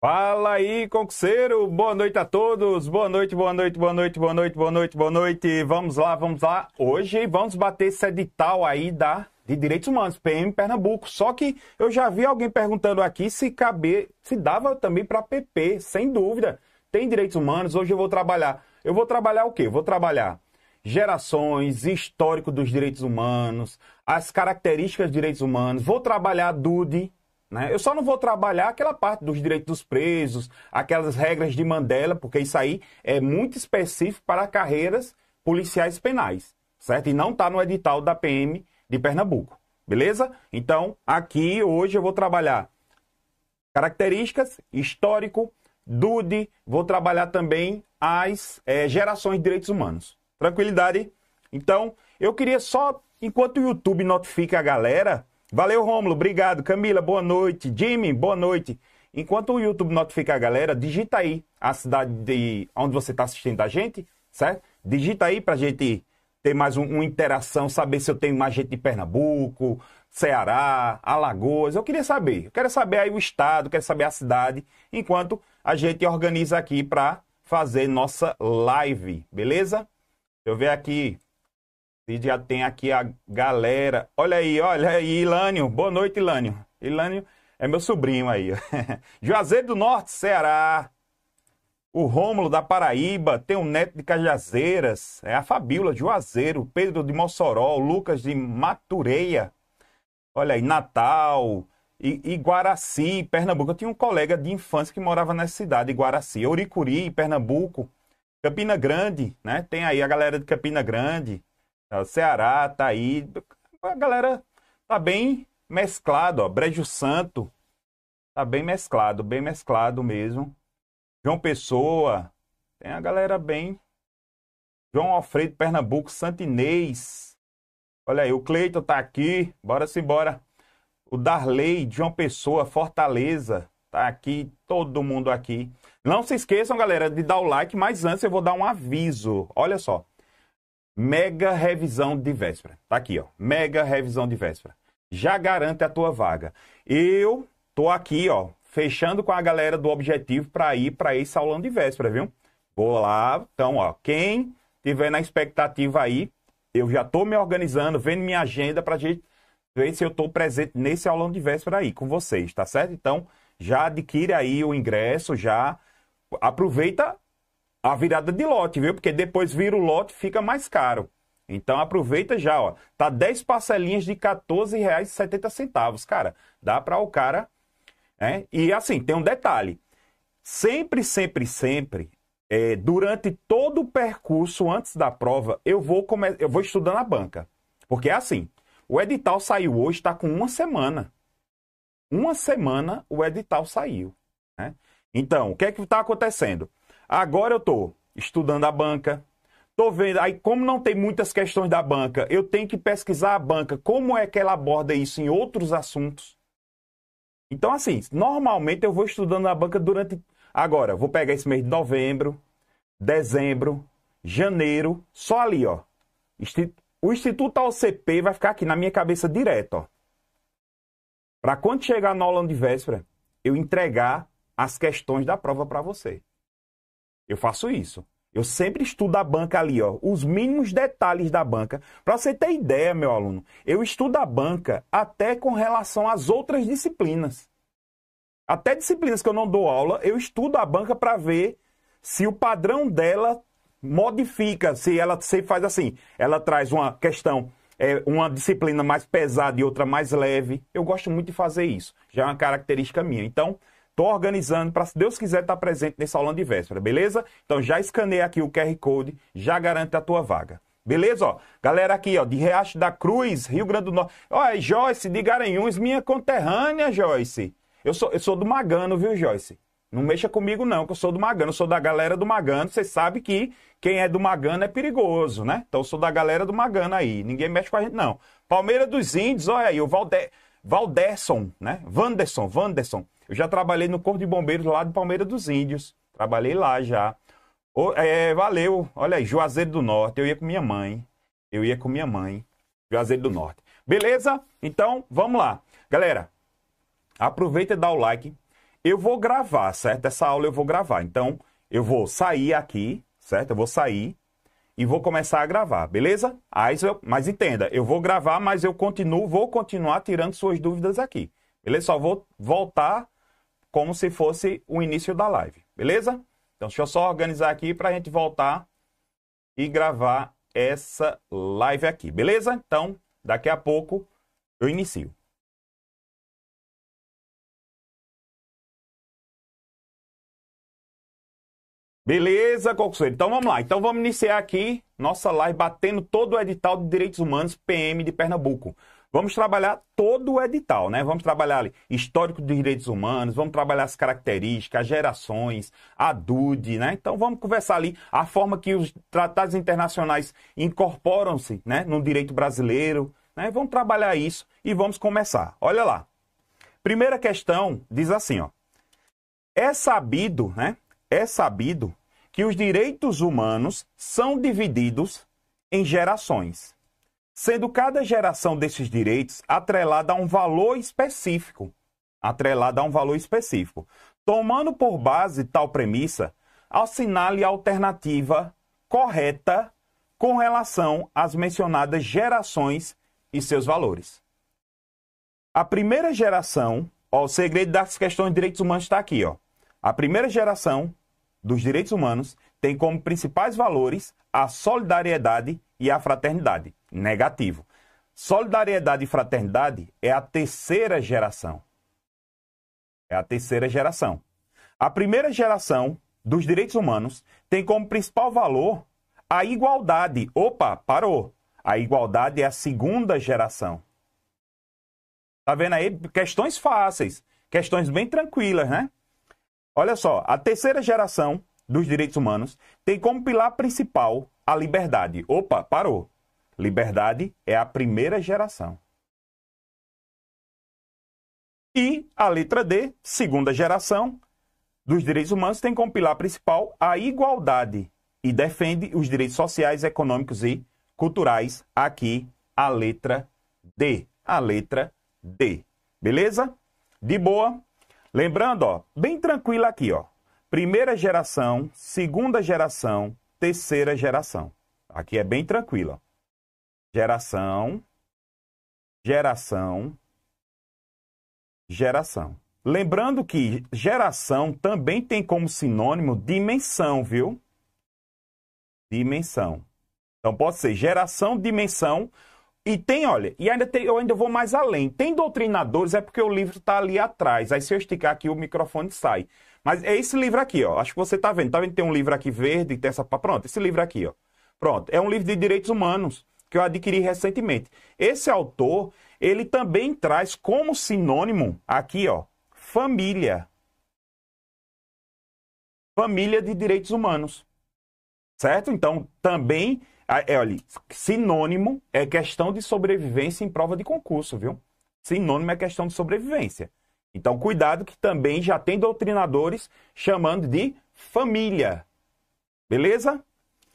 Fala aí, concurseiro! Boa noite a todos! Boa noite, boa noite, boa noite, boa noite, boa noite, boa noite! Vamos lá, vamos lá! Hoje vamos bater esse edital aí da, de Direitos Humanos, PM Pernambuco. Só que eu já vi alguém perguntando aqui se caber, se dava também para PP, sem dúvida. Tem Direitos Humanos, hoje eu vou trabalhar. Eu vou trabalhar o quê? vou trabalhar gerações, histórico dos direitos humanos, as características dos direitos humanos, vou trabalhar DUDE, né? Eu só não vou trabalhar aquela parte dos direitos dos presos, aquelas regras de Mandela, porque isso aí é muito específico para carreiras policiais penais, certo? E não está no edital da PM de Pernambuco, beleza? Então, aqui hoje eu vou trabalhar características, histórico, DUDE, vou trabalhar também as é, gerações de direitos humanos. Tranquilidade? Então, eu queria só, enquanto o YouTube notifica a galera, Valeu, Rômulo. Obrigado. Camila, boa noite. Jimmy, boa noite. Enquanto o YouTube notifica a galera, digita aí a cidade de onde você está assistindo a gente, certo? Digita aí para a gente ter mais um, uma interação, saber se eu tenho mais gente de Pernambuco, Ceará, Alagoas. Eu queria saber. Eu quero saber aí o estado, quero saber a cidade, enquanto a gente organiza aqui para fazer nossa live, beleza? Deixa eu ver aqui e já tem aqui a galera. Olha aí, olha aí, Ilânio. Boa noite, Ilânio. Ilânio é meu sobrinho aí. Juazeiro do Norte, Ceará. O Rômulo da Paraíba, tem o Neto de Cajazeiras, é a Fabíola de Juazeiro, Pedro de Mossoró, Lucas de Matureia. Olha aí, Natal, e, Guaraci, Pernambuco. Eu tinha um colega de infância que morava nessa cidade, Guaraci. Uricuri, Pernambuco. Campina Grande, né? Tem aí a galera de Campina Grande. O Ceará tá aí. A galera tá bem mesclado, ó. Brejo Santo. Tá bem mesclado, bem mesclado mesmo. João Pessoa. Tem a galera bem. João Alfredo, Pernambuco, Santinês. Olha aí, o Cleiton tá aqui. Bora se embora. O Darley, João Pessoa, Fortaleza. Tá aqui, todo mundo aqui. Não se esqueçam, galera, de dar o like, mas antes eu vou dar um aviso. Olha só. Mega revisão de véspera. Tá aqui, ó. Mega revisão de véspera. Já garante a tua vaga. Eu tô aqui, ó, fechando com a galera do objetivo para ir para esse aulão de véspera, viu? Vou lá. Então, ó, quem tiver na expectativa aí, eu já tô me organizando, vendo minha agenda pra gente ver se eu tô presente nesse aulão de véspera aí com vocês, tá certo? Então, já adquire aí o ingresso, já aproveita a virada de lote, viu? Porque depois vira o lote fica mais caro. Então aproveita já, ó. Tá 10 parcelinhas de R$ 14,70. Cara, dá para o cara. Né? E assim, tem um detalhe. Sempre, sempre, sempre, é, durante todo o percurso antes da prova, eu vou, come... eu vou estudando a banca. Porque é assim, o edital saiu hoje, está com uma semana. Uma semana o edital saiu. Né? Então, o que é que está acontecendo? Agora eu estou estudando a banca, estou vendo. Aí, como não tem muitas questões da banca, eu tenho que pesquisar a banca, como é que ela aborda isso em outros assuntos. Então, assim, normalmente eu vou estudando a banca durante. Agora, vou pegar esse mês de novembro, dezembro, janeiro, só ali, ó. O Instituto AOCP vai ficar aqui na minha cabeça direto, ó. Para quando chegar na aula de véspera, eu entregar as questões da prova para você. Eu faço isso. Eu sempre estudo a banca ali, ó, os mínimos detalhes da banca. Para você ter ideia, meu aluno, eu estudo a banca até com relação às outras disciplinas. Até disciplinas que eu não dou aula, eu estudo a banca para ver se o padrão dela modifica, se ela se faz assim, ela traz uma questão, é, uma disciplina mais pesada e outra mais leve. Eu gosto muito de fazer isso. Já é uma característica minha. Então, Estou organizando para, se Deus quiser, estar tá presente nesse aulão de véspera, beleza? Então já escaneei aqui o QR Code, já garante a tua vaga. Beleza, ó? Galera aqui, ó, de Riacho da Cruz, Rio Grande do Norte. Olha, Joyce de Garanhuns, minha conterrânea, Joyce. Eu sou, eu sou do Magano, viu, Joyce? Não mexa comigo não, que eu sou do Magano, eu sou da galera do Magano. Você sabe que quem é do Magano é perigoso, né? Então eu sou da galera do Magano aí. Ninguém mexe com a gente, não. Palmeira dos Índios, olha aí, o Valde... Valderson, né? Vanderson, Vanderson. Eu já trabalhei no Corpo de Bombeiros lá de Palmeira dos Índios. Trabalhei lá já. é, valeu. Olha aí, Juazeiro do Norte. Eu ia com minha mãe. Eu ia com minha mãe. Juazeiro do Norte. Beleza? Então, vamos lá. Galera, aproveita e dá o like. eu vou gravar, certo? Essa aula eu vou gravar. Então, eu vou sair aqui, certo? Eu vou sair e vou começar a gravar, beleza? Mas entenda, eu vou gravar, mas eu continuo, vou continuar tirando suas dúvidas aqui. Beleza? Só vou voltar como se fosse o início da live, beleza? Então, deixa eu só organizar aqui para a gente voltar e gravar essa live aqui, beleza? Então, daqui a pouco eu inicio. Beleza, concurseiro? Então vamos lá. Então vamos iniciar aqui nossa live batendo todo o edital de direitos humanos PM de Pernambuco. Vamos trabalhar todo o edital, né? Vamos trabalhar ali histórico de direitos humanos, vamos trabalhar as características, as gerações, a DUD, né? Então vamos conversar ali a forma que os tratados internacionais incorporam-se, né, no direito brasileiro, né? Vamos trabalhar isso e vamos começar. Olha lá. Primeira questão diz assim, ó. É sabido, né? É sabido que os direitos humanos são divididos em gerações, sendo cada geração desses direitos atrelada a um valor específico. Atrelada a um valor específico. Tomando por base tal premissa, assinale a alternativa correta com relação às mencionadas gerações e seus valores. A primeira geração, ó, o segredo das questões de direitos humanos está aqui, ó. A primeira geração dos direitos humanos tem como principais valores a solidariedade e a fraternidade. Negativo. Solidariedade e fraternidade é a terceira geração. É a terceira geração. A primeira geração dos direitos humanos tem como principal valor a igualdade. Opa, parou. A igualdade é a segunda geração. Tá vendo aí? Questões fáceis, questões bem tranquilas, né? Olha só, a terceira geração dos direitos humanos tem como pilar principal a liberdade. Opa, parou. Liberdade é a primeira geração. E a letra D, segunda geração dos direitos humanos, tem como pilar principal a igualdade e defende os direitos sociais, econômicos e culturais. Aqui a letra D. A letra D. Beleza? De boa? Lembrando, ó, bem tranquilo aqui, ó. Primeira geração, segunda geração, terceira geração. Aqui é bem tranquilo. Ó. Geração, geração, geração. Lembrando que geração também tem como sinônimo dimensão, viu? Dimensão. Então pode ser geração, dimensão, e tem, olha, e ainda tem, eu ainda vou mais além. Tem doutrinadores, é porque o livro está ali atrás. Aí se eu esticar aqui, o microfone sai. Mas é esse livro aqui, ó. Acho que você está vendo. Tá vendo? Tem um livro aqui verde, tem essa. Pronto, esse livro aqui, ó. Pronto. É um livro de direitos humanos que eu adquiri recentemente. Esse autor, ele também traz como sinônimo aqui, ó, família. Família de direitos humanos. Certo? Então, também é, olha, sinônimo é questão de sobrevivência em prova de concurso, viu? Sinônimo é questão de sobrevivência. Então, cuidado que também já tem doutrinadores chamando de família. Beleza?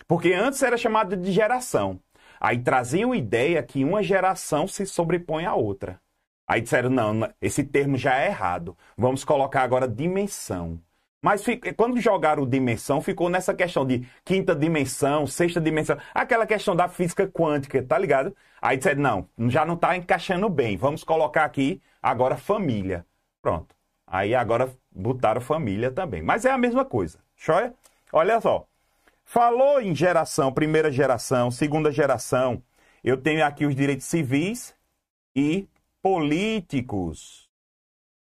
Porque antes era chamado de geração. Aí traziam ideia que uma geração se sobrepõe à outra. Aí disseram, não, esse termo já é errado. Vamos colocar agora dimensão. Mas quando jogaram dimensão, ficou nessa questão de quinta dimensão, sexta dimensão, aquela questão da física quântica, tá ligado? Aí disseram, não, já não está encaixando bem, vamos colocar aqui agora família. Pronto. Aí agora botaram família também. Mas é a mesma coisa? Olha só. Falou em geração, primeira geração, segunda geração. Eu tenho aqui os direitos civis e políticos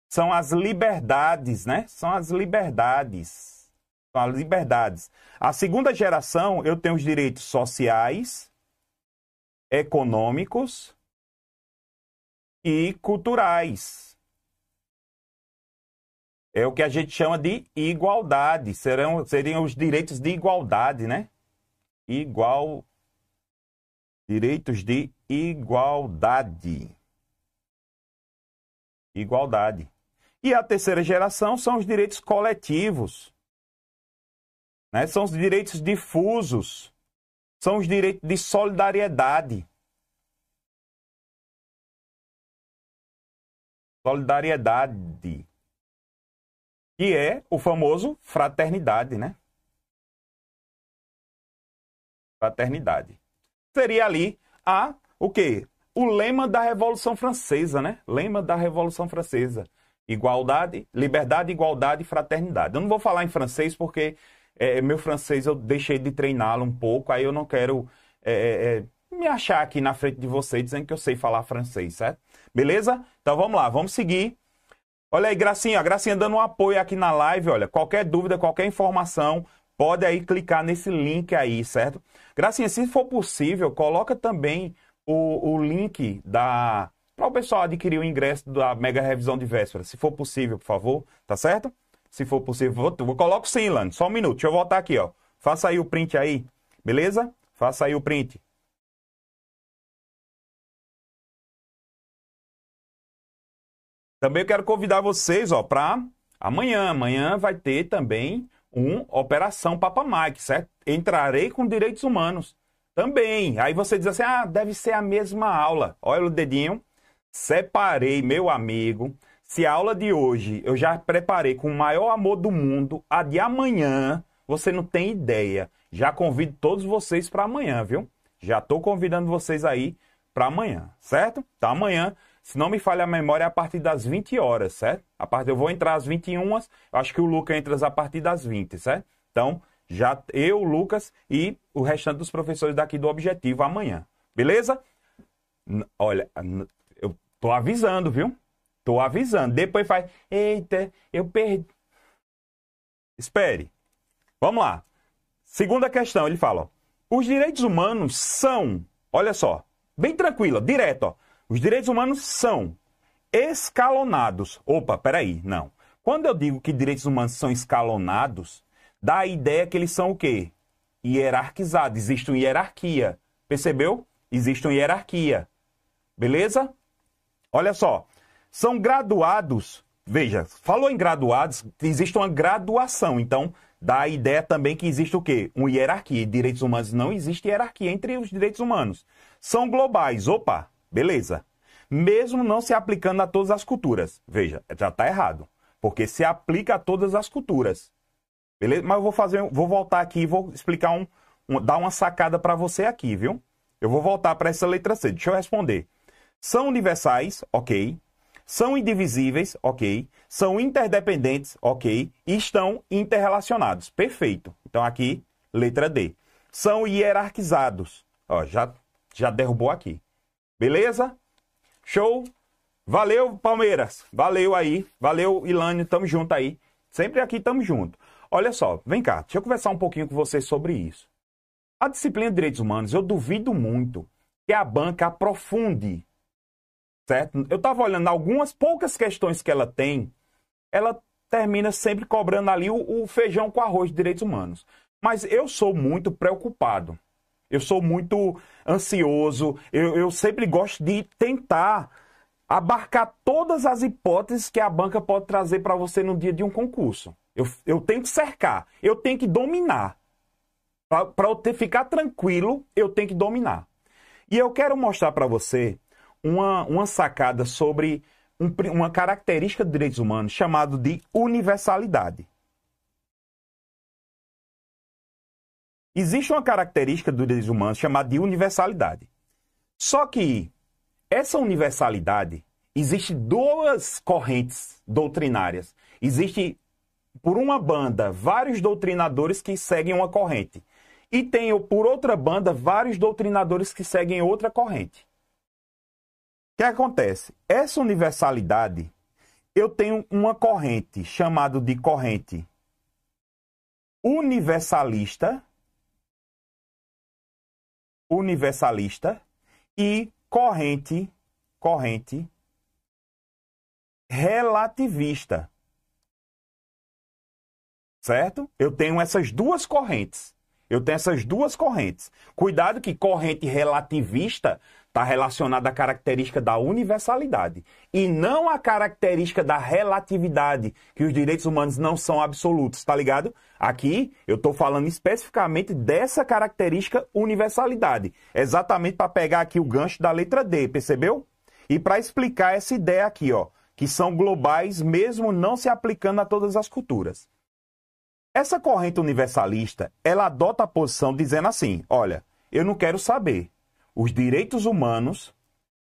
são as liberdades, né? São as liberdades. São as liberdades. A segunda geração, eu tenho os direitos sociais, econômicos e culturais. É o que a gente chama de igualdade. Serão, seriam os direitos de igualdade, né? Igual. Direitos de igualdade. Igualdade. E a terceira geração são os direitos coletivos. Né? São os direitos difusos. São os direitos de solidariedade. Solidariedade. Que é o famoso fraternidade, né? Fraternidade. Seria ali a o quê? O lema da Revolução Francesa, né? Lema da Revolução Francesa. Igualdade, liberdade, igualdade e fraternidade. Eu não vou falar em francês porque é, meu francês eu deixei de treiná-lo um pouco, aí eu não quero é, é, é, me achar aqui na frente de vocês dizendo que eu sei falar francês, certo? Beleza? Então vamos lá, vamos seguir. Olha aí, Gracinha, Gracinha dando um apoio aqui na live, olha, qualquer dúvida, qualquer informação, pode aí clicar nesse link aí, certo? Gracinha, se for possível, coloca também o, o link da para o pessoal adquirir o ingresso da mega revisão de véspera, se for possível, por favor, tá certo? Se for possível, vou, vou coloco sim, Lani, só um minuto, deixa eu voltar aqui, ó. Faça aí o print aí, beleza? Faça aí o print. Também eu quero convidar vocês, ó, para amanhã. Amanhã vai ter também um Operação Papa Mike, certo? Entrarei com direitos humanos. Também. Aí você diz assim: ah, deve ser a mesma aula. Olha o dedinho. Separei, meu amigo. Se a aula de hoje eu já preparei com o maior amor do mundo, a de amanhã, você não tem ideia. Já convido todos vocês para amanhã, viu? Já estou convidando vocês aí para amanhã, certo? Então amanhã se não me falha a memória, é a partir das 20 horas, certo? A partir, eu vou entrar às 21, eu acho que o Lucas entra a partir das 20, certo? Então, já eu, Lucas e o restante dos professores daqui do Objetivo amanhã. Beleza? Olha, eu tô avisando, viu? Tô avisando. Depois faz, eita, eu perdi. Espere. Vamos lá. Segunda questão, ele fala, ó, os direitos humanos são, olha só, bem tranquilo, direto, ó. Os direitos humanos são escalonados. Opa, peraí, não. Quando eu digo que direitos humanos são escalonados, dá a ideia que eles são o quê? Hierarquizados. Existe uma hierarquia. Percebeu? Existe uma hierarquia. Beleza? Olha só. São graduados. Veja, falou em graduados, existe uma graduação. Então, dá a ideia também que existe o quê? Uma hierarquia. Direitos humanos não existe hierarquia entre os direitos humanos. São globais. Opa, Beleza. Mesmo não se aplicando a todas as culturas. Veja, já está errado. Porque se aplica a todas as culturas. Beleza? Mas eu vou fazer, vou voltar aqui e vou explicar um, um dar uma sacada para você aqui, viu? Eu vou voltar para essa letra C. Deixa eu responder. São universais, ok. São indivisíveis, ok. São interdependentes, ok. E estão interrelacionados. Perfeito. Então aqui, letra D. São hierarquizados. Ó, já, já derrubou aqui. Beleza? Show? Valeu, Palmeiras. Valeu aí. Valeu, Ilânio. Tamo junto aí. Sempre aqui tamo junto. Olha só, vem cá. Deixa eu conversar um pouquinho com vocês sobre isso. A disciplina de direitos humanos, eu duvido muito que a banca aprofunde. Certo? Eu estava olhando algumas poucas questões que ela tem. Ela termina sempre cobrando ali o, o feijão com arroz de direitos humanos. Mas eu sou muito preocupado eu sou muito ansioso, eu, eu sempre gosto de tentar abarcar todas as hipóteses que a banca pode trazer para você no dia de um concurso. Eu, eu tenho que cercar, eu tenho que dominar. Para eu ter, ficar tranquilo, eu tenho que dominar. E eu quero mostrar para você uma, uma sacada sobre um, uma característica de direitos humanos chamado de universalidade. Existe uma característica dos direitos humanos chamada de universalidade. Só que essa universalidade existe duas correntes doutrinárias. Existe por uma banda vários doutrinadores que seguem uma corrente e tem por outra banda vários doutrinadores que seguem outra corrente. O que acontece? Essa universalidade eu tenho uma corrente chamada de corrente universalista universalista e corrente, corrente relativista. Certo? Eu tenho essas duas correntes. Eu tenho essas duas correntes. Cuidado que corrente relativista está relacionada à característica da universalidade e não à característica da relatividade, que os direitos humanos não são absolutos, tá ligado? Aqui eu estou falando especificamente dessa característica universalidade, exatamente para pegar aqui o gancho da letra D, percebeu? E para explicar essa ideia aqui, ó, que são globais, mesmo não se aplicando a todas as culturas. Essa corrente universalista, ela adota a posição dizendo assim: olha, eu não quero saber. Os direitos humanos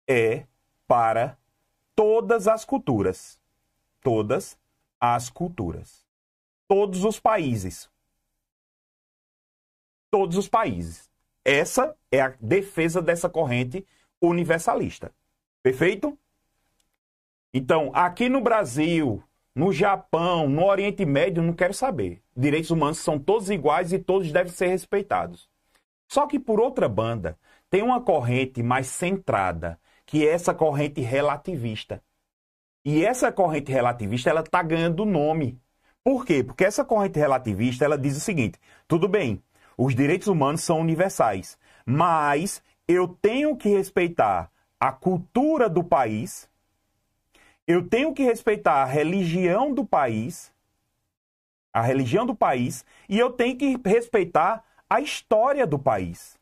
é para todas as culturas. Todas as culturas. Todos os países. Todos os países. Essa é a defesa dessa corrente universalista. Perfeito? Então, aqui no Brasil, no Japão, no Oriente Médio, não quero saber. Direitos humanos são todos iguais e todos devem ser respeitados. Só que, por outra banda, tem uma corrente mais centrada, que é essa corrente relativista. E essa corrente relativista, ela está ganhando nome. Por quê? Porque essa corrente relativista, ela diz o seguinte, tudo bem, os direitos humanos são universais, mas eu tenho que respeitar a cultura do país, eu tenho que respeitar a religião do país, a religião do país, e eu tenho que respeitar a história do país.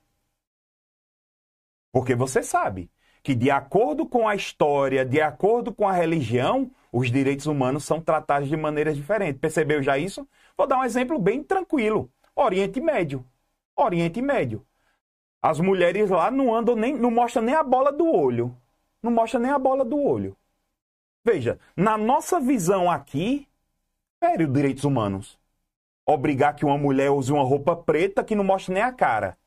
Porque você sabe que, de acordo com a história, de acordo com a religião, os direitos humanos são tratados de maneiras diferentes. Percebeu já isso? Vou dar um exemplo bem tranquilo: Oriente Médio. Oriente Médio. As mulheres lá não andam nem, não mostram nem a bola do olho. Não mostra nem a bola do olho. Veja, na nossa visão aqui, sério, direitos humanos. Obrigar que uma mulher use uma roupa preta que não mostre nem a cara.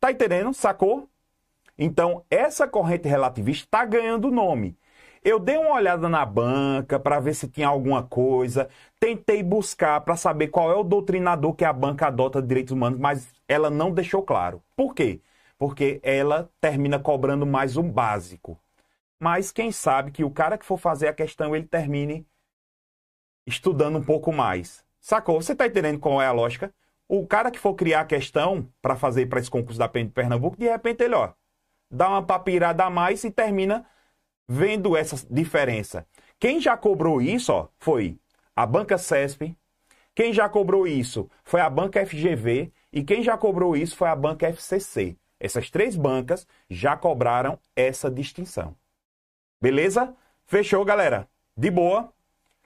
Tá entendendo? Sacou? Então, essa corrente relativista está ganhando nome. Eu dei uma olhada na banca para ver se tinha alguma coisa, tentei buscar para saber qual é o doutrinador que a banca adota de direitos humanos, mas ela não deixou claro. Por quê? Porque ela termina cobrando mais um básico. Mas quem sabe que o cara que for fazer a questão, ele termine estudando um pouco mais. Sacou? Você está entendendo qual é a lógica? O cara que for criar a questão para fazer para esse concurso da PEN de Pernambuco, de repente ele, ó, dá uma papirada a mais e termina vendo essa diferença. Quem já cobrou isso, ó, foi a Banca CESP, quem já cobrou isso foi a Banca FGV e quem já cobrou isso foi a Banca FCC. Essas três bancas já cobraram essa distinção. Beleza? Fechou, galera? De boa.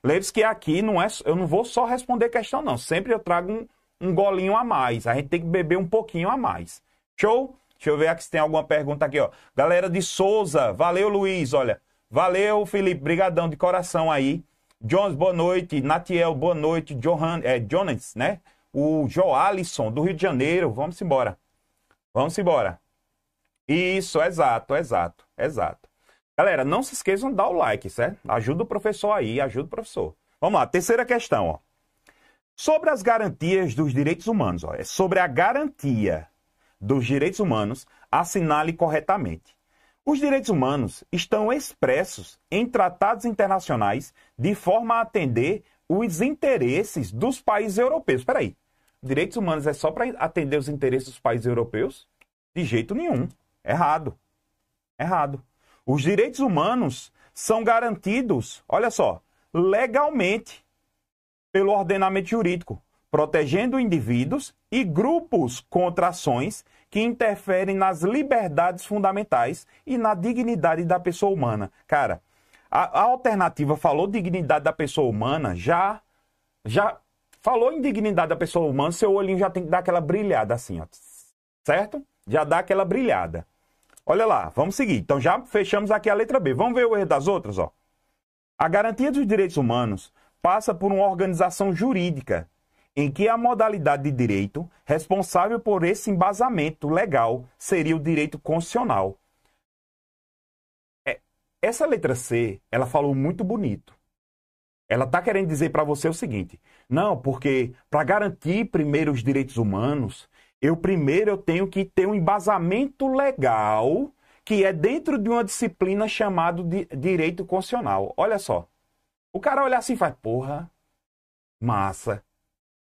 Lembre-se que aqui não é, eu não vou só responder questão, não. Sempre eu trago um, um golinho a mais. A gente tem que beber um pouquinho a mais. Show? Deixa eu ver aqui se tem alguma pergunta aqui, ó. Galera de Souza, valeu, Luiz, olha. Valeu, Felipe, brigadão de coração aí. Jones, boa noite. Natiel, boa noite. Johan, é, Jonas, né? O Joalisson, do Rio de Janeiro. Vamos embora. Vamos embora. Isso, exato, exato, exato. Galera, não se esqueçam de dar o like, certo? Ajuda o professor aí, ajuda o professor. Vamos lá, terceira questão, ó. Sobre as garantias dos direitos humanos, ó. É sobre a garantia dos direitos humanos, assinale corretamente. Os direitos humanos estão expressos em tratados internacionais de forma a atender os interesses dos países europeus. Espera aí, direitos humanos é só para atender os interesses dos países europeus? De jeito nenhum. Errado. Errado. Os direitos humanos são garantidos, olha só, legalmente pelo ordenamento jurídico, protegendo indivíduos e grupos contra ações que interferem nas liberdades fundamentais e na dignidade da pessoa humana. Cara, a, a alternativa falou dignidade da pessoa humana, já já falou em dignidade da pessoa humana, seu olhinho já tem que dar aquela brilhada assim, ó. Certo? Já dá aquela brilhada. Olha lá, vamos seguir. Então já fechamos aqui a letra B. Vamos ver o erro das outras, ó. A garantia dos direitos humanos passa por uma organização jurídica em que a modalidade de direito responsável por esse embasamento legal seria o direito constitucional. É, essa letra C, ela falou muito bonito. Ela está querendo dizer para você o seguinte: não, porque para garantir primeiro os direitos humanos, eu primeiro eu tenho que ter um embasamento legal que é dentro de uma disciplina chamada de direito constitucional. Olha só. O cara olha assim e faz, porra, massa.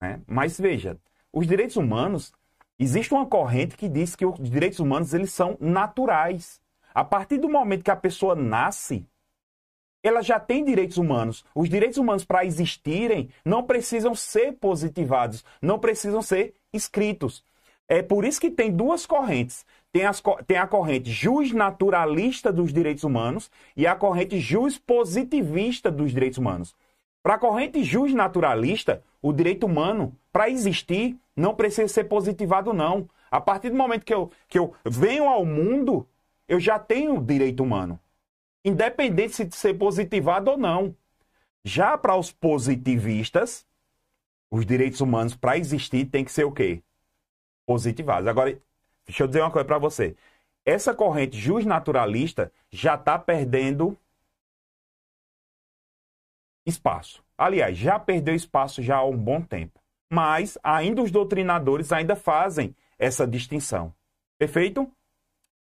Né? Mas veja, os direitos humanos, existe uma corrente que diz que os direitos humanos eles são naturais. A partir do momento que a pessoa nasce, ela já tem direitos humanos. Os direitos humanos, para existirem, não precisam ser positivados, não precisam ser escritos. É por isso que tem duas correntes. tem, as, tem a corrente jus naturalista dos direitos humanos e a corrente jus positivista dos direitos humanos. Para a corrente jus naturalista, o direito humano, para existir, não precisa ser positivado, não. A partir do momento que eu, que eu venho ao mundo, eu já tenho direito humano. Independente de ser positivado ou não. Já para os positivistas, os direitos humanos, para existir, tem que ser o quê? Positivados. Agora, deixa eu dizer uma coisa para você. Essa corrente justnaturalista já está perdendo espaço. Aliás, já perdeu espaço já há um bom tempo. Mas ainda os doutrinadores ainda fazem essa distinção. Perfeito?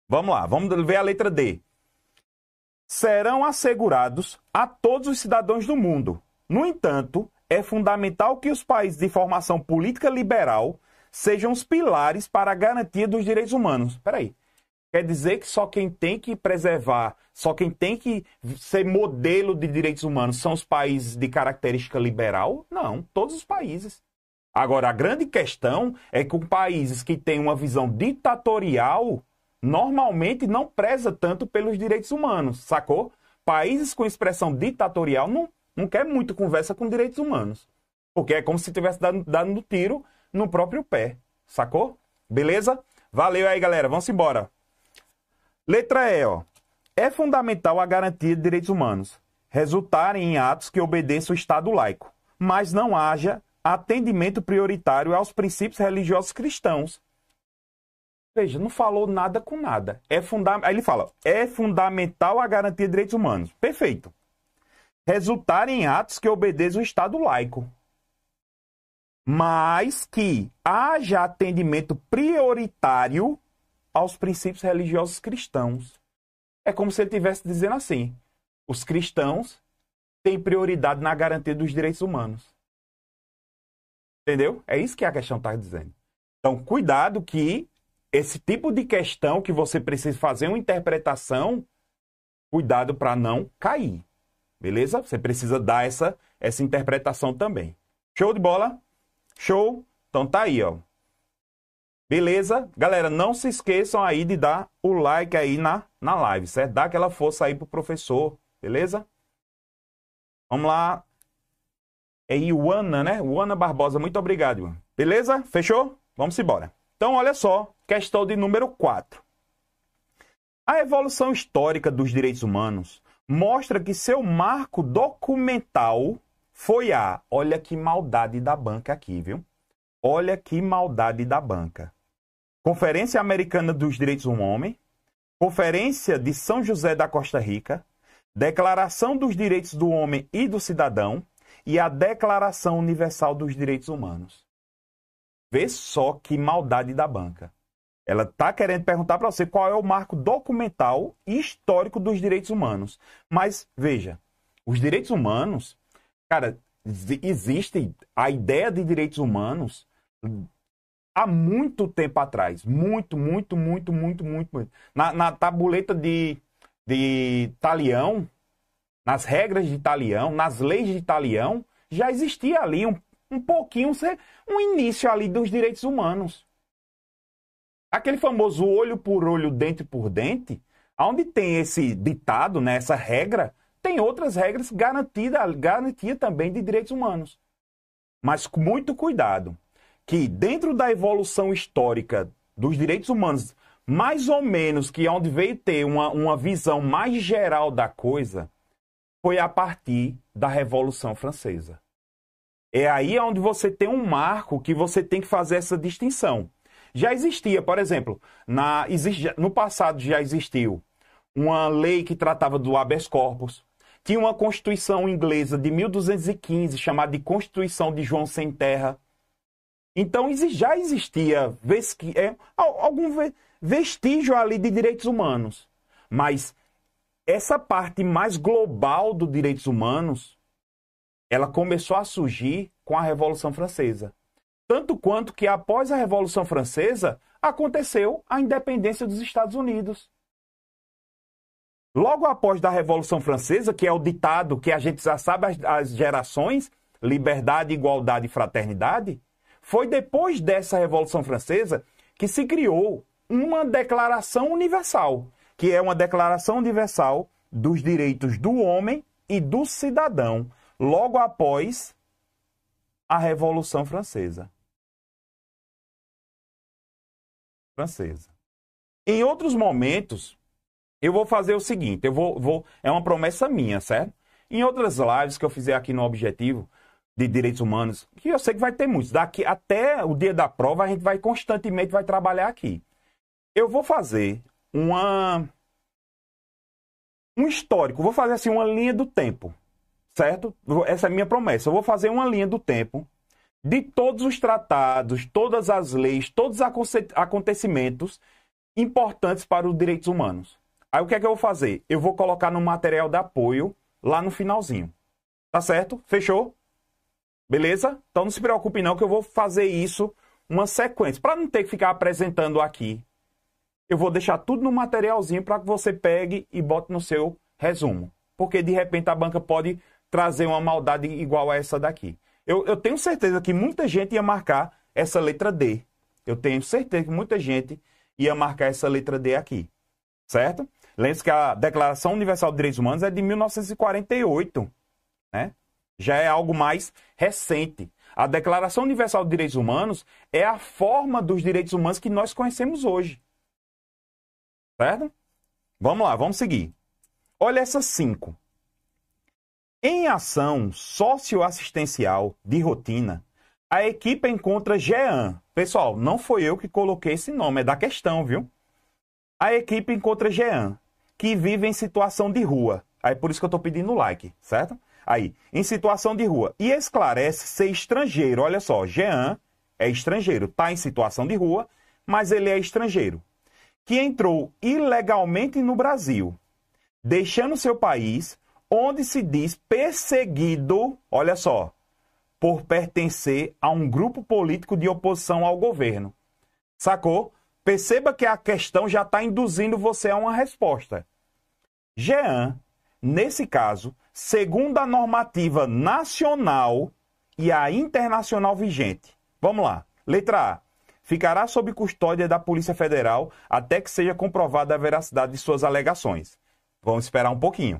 Vamos lá, vamos ver a letra D. Serão assegurados a todos os cidadãos do mundo. No entanto, é fundamental que os países de formação política liberal sejam os pilares para a garantia dos direitos humanos. Espera aí. Quer dizer que só quem tem que preservar, só quem tem que ser modelo de direitos humanos são os países de característica liberal? Não, todos os países. Agora, a grande questão é que países que têm uma visão ditatorial normalmente não preza tanto pelos direitos humanos, sacou? Países com expressão ditatorial não, não quer muito conversa com direitos humanos. Porque é como se tivesse dando, dando tiro no próprio pé, sacou? Beleza? Valeu aí, galera. Vamos embora. Letra E, ó. É fundamental a garantia de direitos humanos resultarem em atos que obedeçam o Estado laico, mas não haja atendimento prioritário aos princípios religiosos cristãos. Veja, não falou nada com nada. É funda... Aí ele fala: é fundamental a garantia de direitos humanos. Perfeito. Resultar em atos que obedeçam o Estado laico. Mas que haja atendimento prioritário aos princípios religiosos cristãos. É como se ele estivesse dizendo assim: os cristãos têm prioridade na garantia dos direitos humanos. Entendeu? É isso que a questão está dizendo. Então, cuidado que esse tipo de questão que você precisa fazer uma interpretação, cuidado para não cair. Beleza? Você precisa dar essa, essa interpretação também. Show de bola? Show? Então tá aí, ó. Beleza? Galera, não se esqueçam aí de dar o like aí na, na live, certo? Dá aquela força aí pro professor, beleza? Vamos lá. É Iwana, né? Iwana Barbosa, muito obrigado, Iwan. Beleza? Fechou? Vamos embora. Então, olha só, questão de número 4. A evolução histórica dos direitos humanos mostra que seu marco documental foi a. Olha que maldade da banca aqui, viu? Olha que maldade da banca. Conferência Americana dos Direitos do Homem, Conferência de São José da Costa Rica, Declaração dos Direitos do Homem e do Cidadão, e a Declaração Universal dos Direitos Humanos. Vê só que maldade da banca. Ela está querendo perguntar para você qual é o marco documental e histórico dos direitos humanos. Mas, veja, os direitos humanos, cara, existe a ideia de direitos humanos há muito tempo atrás. Muito, muito, muito, muito, muito, muito. Na, na tabuleta de, de Talião, nas regras de Italião, nas leis de Italião, já existia ali um, um pouquinho, um início ali dos direitos humanos. Aquele famoso olho por olho, dente por dente, onde tem esse ditado, né, essa regra, tem outras regras garantidas garantia também de direitos humanos. Mas com muito cuidado, que dentro da evolução histórica dos direitos humanos, mais ou menos que é onde veio ter uma, uma visão mais geral da coisa, foi a partir da Revolução Francesa. É aí onde você tem um marco que você tem que fazer essa distinção. Já existia, por exemplo, na, no passado já existiu uma lei que tratava do habeas corpus. Tinha uma Constituição inglesa de 1215, chamada de Constituição de João Sem Terra. Então já existia é, algum vestígio ali de direitos humanos. Mas essa parte mais global dos direitos humanos, ela começou a surgir com a Revolução Francesa. Tanto quanto que após a Revolução Francesa aconteceu a independência dos Estados Unidos. Logo após da Revolução Francesa, que é o ditado que a gente já sabe as, as gerações, liberdade, igualdade e fraternidade, foi depois dessa Revolução Francesa que se criou uma declaração universal, que é uma declaração universal dos direitos do homem e do cidadão, logo após a Revolução Francesa. Francesa. Em outros momentos, eu vou fazer o seguinte, eu vou, vou é uma promessa minha, certo? Em outras lives que eu fizer aqui no Objetivo de Direitos Humanos, que eu sei que vai ter muitos, daqui até o dia da prova a gente vai constantemente vai trabalhar aqui. Eu vou fazer uma um histórico, vou fazer assim uma linha do tempo, certo? Essa é a minha promessa. Eu vou fazer uma linha do tempo de todos os tratados, todas as leis, todos os acontecimentos importantes para os direitos humanos. Aí o que é que eu vou fazer? Eu vou colocar no material de apoio lá no finalzinho. Tá certo? Fechou? Beleza? Então não se preocupe não que eu vou fazer isso uma sequência. Para não ter que ficar apresentando aqui, eu vou deixar tudo no materialzinho para que você pegue e bote no seu resumo. Porque de repente a banca pode trazer uma maldade igual a essa daqui. Eu, eu tenho certeza que muita gente ia marcar essa letra D. Eu tenho certeza que muita gente ia marcar essa letra D aqui. Certo? Lembre-se que a Declaração Universal de Direitos Humanos é de 1948. Né? Já é algo mais recente. A Declaração Universal de Direitos Humanos é a forma dos direitos humanos que nós conhecemos hoje. Certo? Vamos lá, vamos seguir. Olha essas cinco. Em ação socioassistencial de rotina, a equipe encontra Jean. Pessoal, não foi eu que coloquei esse nome, é da questão, viu? A equipe encontra Jean, que vive em situação de rua. Aí por isso que eu estou pedindo like, certo? Aí, em situação de rua. E esclarece ser estrangeiro. Olha só, Jean é estrangeiro, está em situação de rua, mas ele é estrangeiro. Que entrou ilegalmente no Brasil, deixando seu país onde se diz perseguido, olha só, por pertencer a um grupo político de oposição ao governo. Sacou? Perceba que a questão já está induzindo você a uma resposta. Jean, nesse caso, segundo a normativa nacional e a internacional vigente. Vamos lá. Letra A. Ficará sob custódia da Polícia Federal até que seja comprovada a veracidade de suas alegações. Vamos esperar um pouquinho.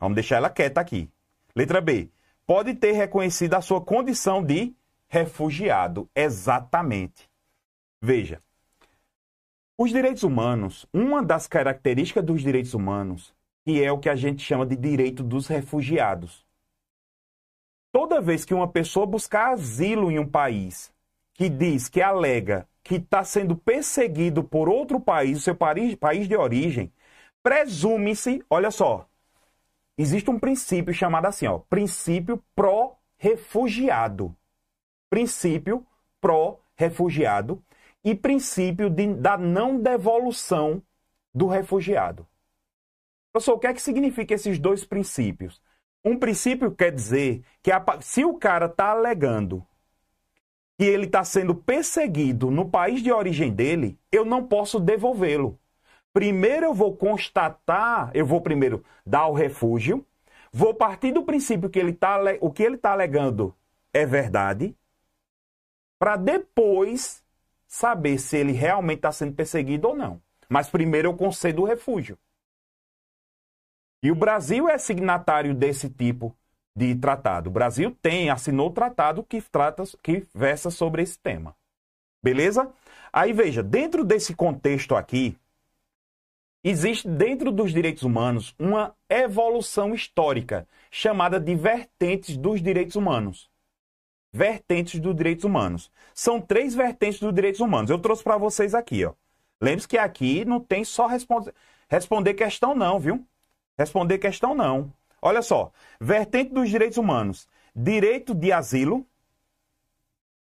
Vamos deixar ela quieta aqui. Letra B. Pode ter reconhecido a sua condição de refugiado. Exatamente. Veja. Os direitos humanos, uma das características dos direitos humanos, que é o que a gente chama de direito dos refugiados. Toda vez que uma pessoa buscar asilo em um país que diz, que alega que está sendo perseguido por outro país, o seu país de origem, presume-se, olha só, existe um princípio chamado assim, ó, princípio pró-refugiado. Princípio pró-refugiado e princípio de, da não devolução do refugiado. Professor, o que é que significa esses dois princípios? Um princípio quer dizer que a, se o cara está alegando que ele está sendo perseguido no país de origem dele, eu não posso devolvê-lo. Primeiro eu vou constatar, eu vou primeiro dar o refúgio, vou partir do princípio que ele tá, o que ele está alegando é verdade, para depois saber se ele realmente está sendo perseguido ou não. Mas primeiro eu concedo o refúgio. E o Brasil é signatário desse tipo de tratado. O Brasil tem, assinou o tratado que trata, que versa sobre esse tema. Beleza? Aí veja, dentro desse contexto aqui, Existe dentro dos direitos humanos uma evolução histórica chamada de vertentes dos direitos humanos. Vertentes dos direitos humanos. São três vertentes dos direitos humanos. Eu trouxe para vocês aqui, ó. Lembre-se que aqui não tem só responde... responder questão não, viu? Responder questão não. Olha só, vertente dos direitos humanos. Direito de asilo,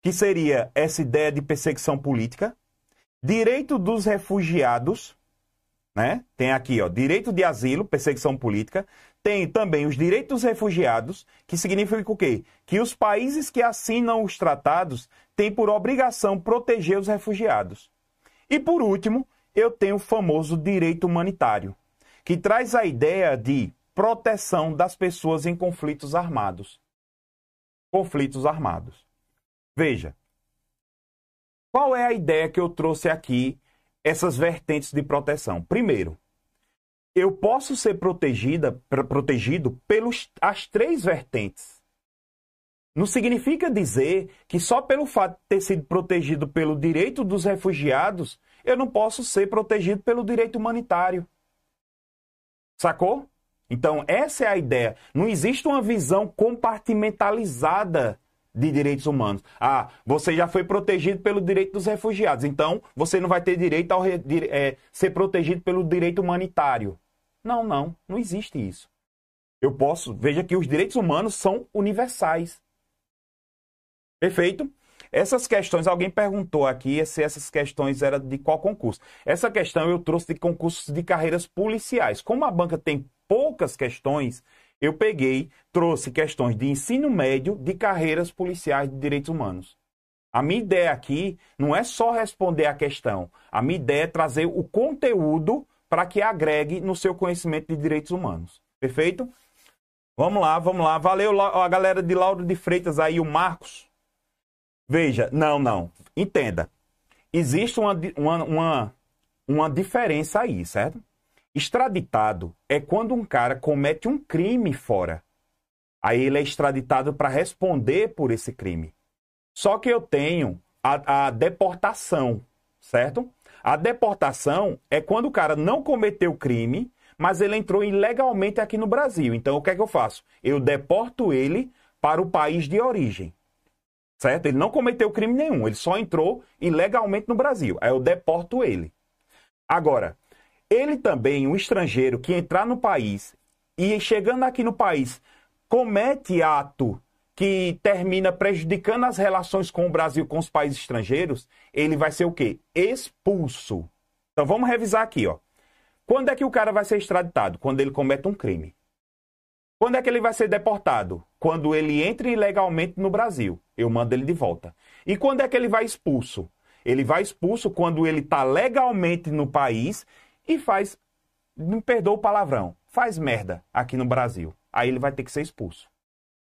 que seria essa ideia de perseguição política. Direito dos refugiados, né? Tem aqui, ó, direito de asilo, perseguição política. Tem também os direitos dos refugiados, que significa o quê? Que os países que assinam os tratados têm por obrigação proteger os refugiados. E por último, eu tenho o famoso direito humanitário, que traz a ideia de proteção das pessoas em conflitos armados. Conflitos armados. Veja, qual é a ideia que eu trouxe aqui essas vertentes de proteção? Primeiro, eu posso ser protegida, protegido pelas as três vertentes. Não significa dizer que só pelo fato de ter sido protegido pelo direito dos refugiados, eu não posso ser protegido pelo direito humanitário. Sacou? Então, essa é a ideia. Não existe uma visão compartimentalizada de direitos humanos. Ah, você já foi protegido pelo direito dos refugiados, então você não vai ter direito a é, ser protegido pelo direito humanitário. Não, não, não existe isso. Eu posso, veja que os direitos humanos são universais. Perfeito? Essas questões, alguém perguntou aqui se essas questões eram de qual concurso. Essa questão eu trouxe de concursos de carreiras policiais. Como a banca tem poucas questões, eu peguei, trouxe questões de ensino médio de carreiras policiais de direitos humanos. A minha ideia aqui não é só responder a questão. A minha ideia é trazer o conteúdo para que agregue no seu conhecimento de direitos humanos. Perfeito? Vamos lá, vamos lá. Valeu a galera de Lauro de Freitas aí, o Marcos. Veja, não, não. Entenda. Existe uma, uma, uma, uma diferença aí, certo? Extraditado é quando um cara comete um crime fora. Aí ele é extraditado para responder por esse crime. Só que eu tenho a, a deportação, certo? A deportação é quando o cara não cometeu crime, mas ele entrou ilegalmente aqui no Brasil. Então o que é que eu faço? Eu deporto ele para o país de origem certo? Ele não cometeu crime nenhum, ele só entrou ilegalmente no Brasil. Aí eu deporto ele. Agora, ele também, um estrangeiro que entrar no país e chegando aqui no país comete ato que termina prejudicando as relações com o Brasil com os países estrangeiros, ele vai ser o quê? Expulso. Então vamos revisar aqui, ó. Quando é que o cara vai ser extraditado? Quando ele comete um crime. Quando é que ele vai ser deportado? Quando ele entra ilegalmente no Brasil. Eu mando ele de volta. E quando é que ele vai expulso? Ele vai expulso quando ele está legalmente no país e faz, me perdoa o palavrão, faz merda aqui no Brasil. Aí ele vai ter que ser expulso.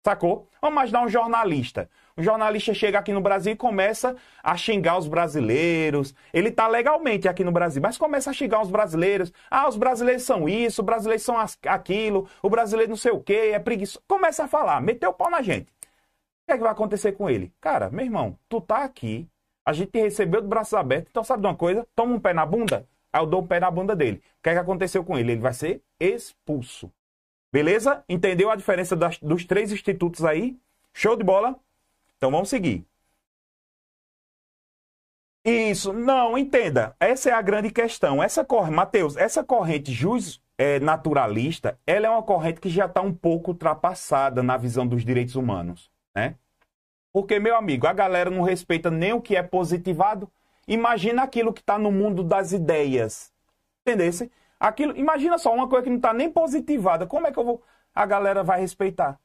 Sacou? Vamos imaginar um jornalista. Um jornalista chega aqui no Brasil e começa a xingar os brasileiros. Ele está legalmente aqui no Brasil, mas começa a xingar os brasileiros. Ah, os brasileiros são isso, os brasileiros são aquilo, o brasileiro não sei o quê, é preguiçoso. Começa a falar, meteu o pau na gente. O que, é que vai acontecer com ele? Cara, meu irmão, tu tá aqui, a gente te recebeu de braços abertos, então sabe de uma coisa? Toma um pé na bunda, aí eu dou um pé na bunda dele. O que, é que aconteceu com ele? Ele vai ser expulso. Beleza? Entendeu a diferença das, dos três institutos aí? Show de bola? Então vamos seguir. Isso, não, entenda. Essa é a grande questão. Essa corrente, Mateus, essa corrente jus é, naturalista, ela é uma corrente que já está um pouco ultrapassada na visão dos direitos humanos, né? Porque, meu amigo, a galera não respeita nem o que é positivado. Imagina aquilo que está no mundo das ideias. Entendesse? Aquilo, imagina só, uma coisa que não está nem positivada. Como é que eu vou, a galera vai respeitar?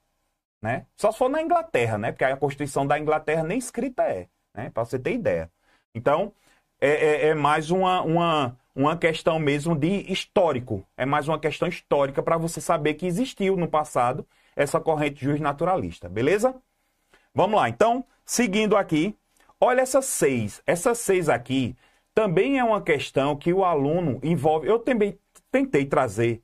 Né? Só se for na Inglaterra, né? Porque a Constituição da Inglaterra nem escrita é, né? Para você ter ideia. Então, é, é, é, mais uma, uma, uma questão mesmo de histórico. É mais uma questão histórica para você saber que existiu no passado essa corrente juiz naturalista, beleza? Vamos lá, então, seguindo aqui, olha essas seis. Essas seis aqui também é uma questão que o aluno envolve. Eu também tentei trazer.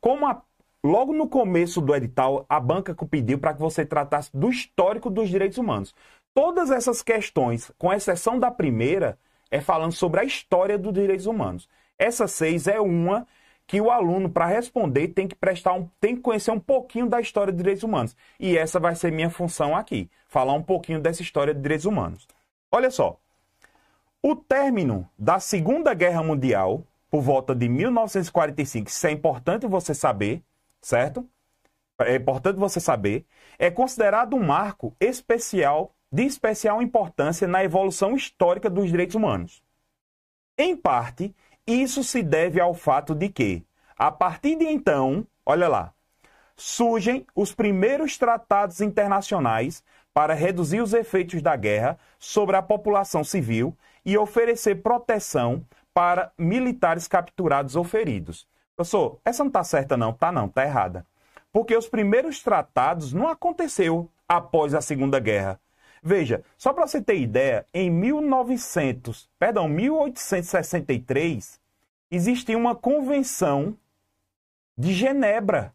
Como a, logo no começo do edital, a banca pediu para que você tratasse do histórico dos direitos humanos. Todas essas questões, com exceção da primeira, é falando sobre a história dos direitos humanos. Essa seis é uma que o aluno, para responder, tem que prestar um, tem que conhecer um pouquinho da história dos direitos humanos. E essa vai ser minha função aqui, falar um pouquinho dessa história de direitos humanos. Olha só. O término da Segunda Guerra Mundial por volta de 1945, isso é importante você saber, certo? É importante você saber, é considerado um marco especial, de especial importância na evolução histórica dos direitos humanos. Em parte, isso se deve ao fato de que, a partir de então, olha lá, surgem os primeiros tratados internacionais para reduzir os efeitos da guerra sobre a população civil e oferecer proteção para militares capturados ou feridos. Professor, essa não está certa não, tá não, tá errada. Porque os primeiros tratados não aconteceu após a Segunda Guerra. Veja, só para você ter ideia, em 1900, perdão, 1863, existia uma convenção de Genebra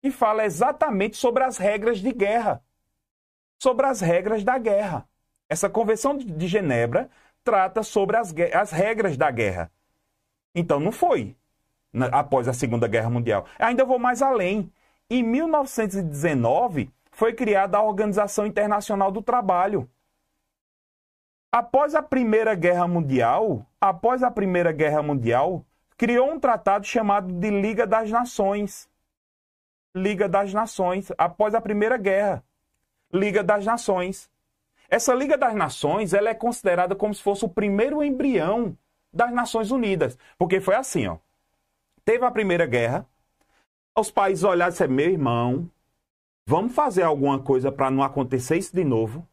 que fala exatamente sobre as regras de guerra, sobre as regras da guerra. Essa convenção de Genebra trata sobre as, as regras da guerra. Então não foi após a Segunda Guerra Mundial. Ainda vou mais além. Em 1919 foi criada a Organização Internacional do Trabalho. Após a Primeira Guerra Mundial, após a Primeira Guerra Mundial, criou um tratado chamado de Liga das Nações. Liga das Nações, após a Primeira Guerra. Liga das Nações. Essa Liga das Nações ela é considerada como se fosse o primeiro embrião das Nações Unidas. Porque foi assim, ó. Teve a Primeira Guerra, os países olharam e disseram, meu irmão, vamos fazer alguma coisa para não acontecer isso de novo?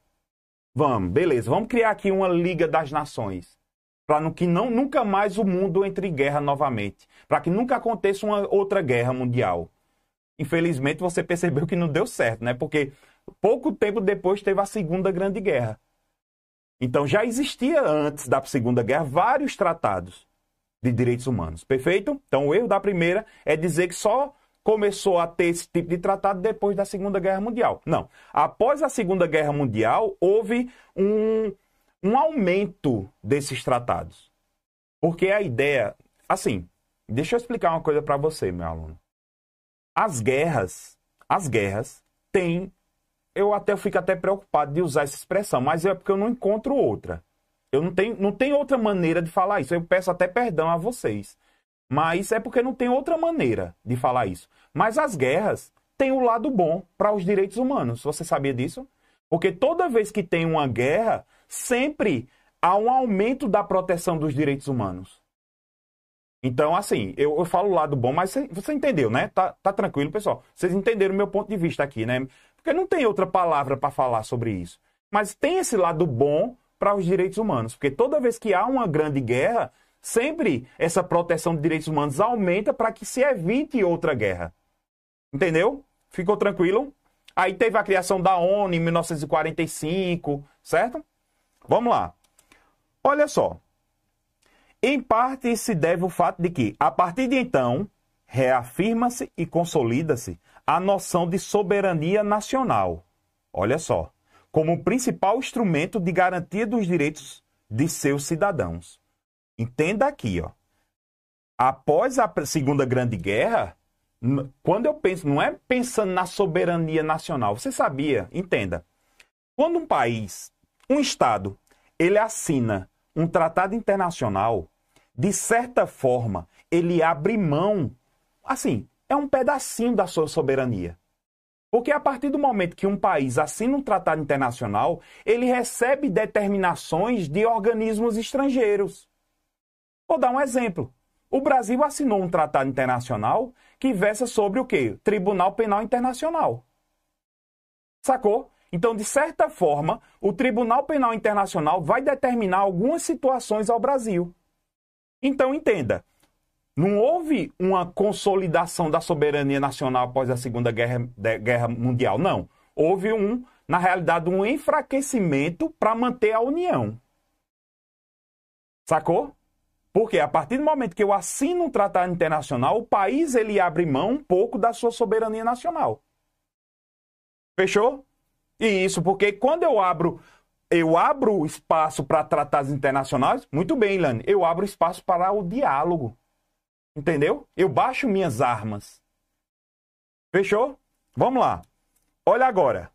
Vamos, beleza, vamos criar aqui uma Liga das Nações. Para que não, nunca mais o mundo entre em guerra novamente. Para que nunca aconteça uma outra guerra mundial. Infelizmente, você percebeu que não deu certo, né? Porque pouco tempo depois teve a Segunda Grande Guerra. Então já existia antes da Segunda Guerra vários tratados de direitos humanos. Perfeito? Então o erro da primeira é dizer que só começou a ter esse tipo de tratado depois da Segunda Guerra Mundial. Não. Após a Segunda Guerra Mundial, houve um, um aumento desses tratados. Porque a ideia. Assim, deixa eu explicar uma coisa para você, meu aluno. As guerras, as guerras têm. Eu até fico até preocupado de usar essa expressão, mas é porque eu não encontro outra. Eu não tenho, não tenho outra maneira de falar isso. Eu peço até perdão a vocês. Mas é porque não tem outra maneira de falar isso. Mas as guerras têm o lado bom para os direitos humanos. Você sabia disso? Porque toda vez que tem uma guerra, sempre há um aumento da proteção dos direitos humanos. Então, assim, eu, eu falo o lado bom, mas você, você entendeu, né? Tá, tá tranquilo, pessoal? Vocês entenderam o meu ponto de vista aqui, né? Não tem outra palavra para falar sobre isso. Mas tem esse lado bom para os direitos humanos. Porque toda vez que há uma grande guerra, sempre essa proteção de direitos humanos aumenta para que se evite outra guerra. Entendeu? Ficou tranquilo? Aí teve a criação da ONU em 1945, certo? Vamos lá. Olha só. Em parte se deve o fato de que, a partir de então, reafirma-se e consolida-se a noção de soberania nacional. Olha só. Como principal instrumento de garantia dos direitos de seus cidadãos. Entenda aqui, ó. Após a Segunda Grande Guerra, quando eu penso, não é pensando na soberania nacional. Você sabia? Entenda. Quando um país, um estado, ele assina um tratado internacional, de certa forma, ele abre mão, assim, é um pedacinho da sua soberania. Porque a partir do momento que um país assina um tratado internacional, ele recebe determinações de organismos estrangeiros. Vou dar um exemplo. O Brasil assinou um tratado internacional que versa sobre o quê? Tribunal Penal Internacional. Sacou? Então, de certa forma, o Tribunal Penal Internacional vai determinar algumas situações ao Brasil. Então, entenda: não houve uma consolidação da soberania nacional após a Segunda Guerra, Guerra Mundial, não. Houve um, na realidade, um enfraquecimento para manter a união. Sacou? Porque a partir do momento que eu assino um tratado internacional, o país ele abre mão um pouco da sua soberania nacional. Fechou? E isso porque quando eu abro eu abro espaço para tratados internacionais, muito bem, Lani, eu abro espaço para o diálogo. Entendeu? Eu baixo minhas armas. Fechou? Vamos lá. Olha agora.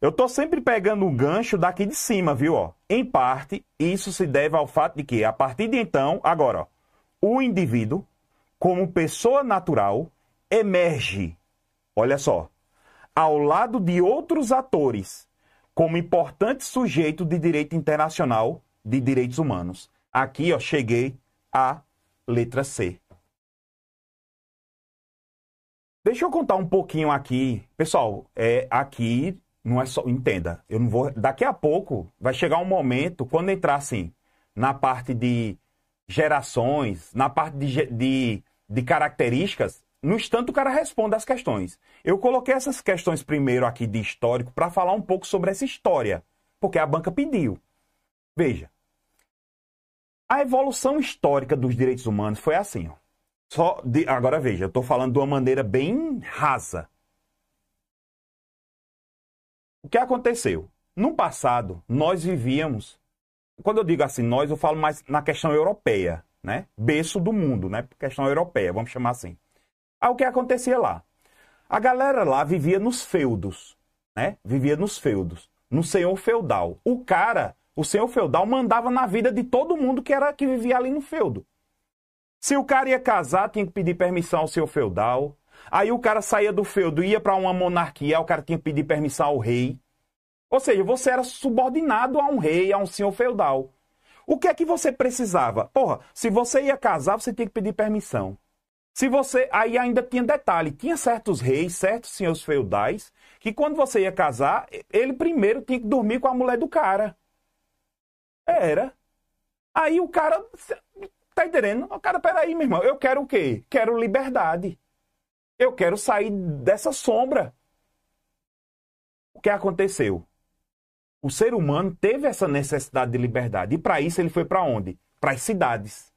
Eu estou sempre pegando um gancho daqui de cima, viu? Ó. Em parte, isso se deve ao fato de que, a partir de então, agora, ó, o indivíduo, como pessoa natural, emerge, olha só, ao lado de outros atores, como importante sujeito de direito internacional de direitos humanos. Aqui, ó, cheguei à letra C. Deixa eu contar um pouquinho aqui. Pessoal, é, aqui não é só. Entenda, eu não vou. Daqui a pouco vai chegar um momento, quando entrar assim, na parte de gerações, na parte de, de, de características, no instante o cara responde as questões. Eu coloquei essas questões primeiro aqui de histórico para falar um pouco sobre essa história, porque a banca pediu. Veja, a evolução histórica dos direitos humanos foi assim. Ó. Só de, agora veja, eu estou falando de uma maneira bem rasa. O que aconteceu? No passado, nós vivíamos. Quando eu digo assim, nós, eu falo mais na questão europeia, né? Berço do mundo, né? Questão europeia, vamos chamar assim. Aí o que acontecia lá? A galera lá vivia nos feudos, né? Vivia nos feudos, no senhor feudal. O cara, o senhor feudal mandava na vida de todo mundo que era que vivia ali no feudo. Se o cara ia casar, tinha que pedir permissão ao senhor feudal. Aí o cara saía do feudo, ia para uma monarquia, o cara tinha que pedir permissão ao rei. Ou seja, você era subordinado a um rei, a um senhor feudal. O que é que você precisava? Porra, se você ia casar, você tinha que pedir permissão. Se você. Aí ainda tinha detalhe: tinha certos reis, certos senhores feudais, que quando você ia casar, ele primeiro tinha que dormir com a mulher do cara. Era. Aí o cara. Tá entendendo? O cara, peraí, meu irmão, eu quero o quê? Quero liberdade. Eu quero sair dessa sombra. O que aconteceu? O ser humano teve essa necessidade de liberdade. E para isso ele foi para onde? Para as cidades.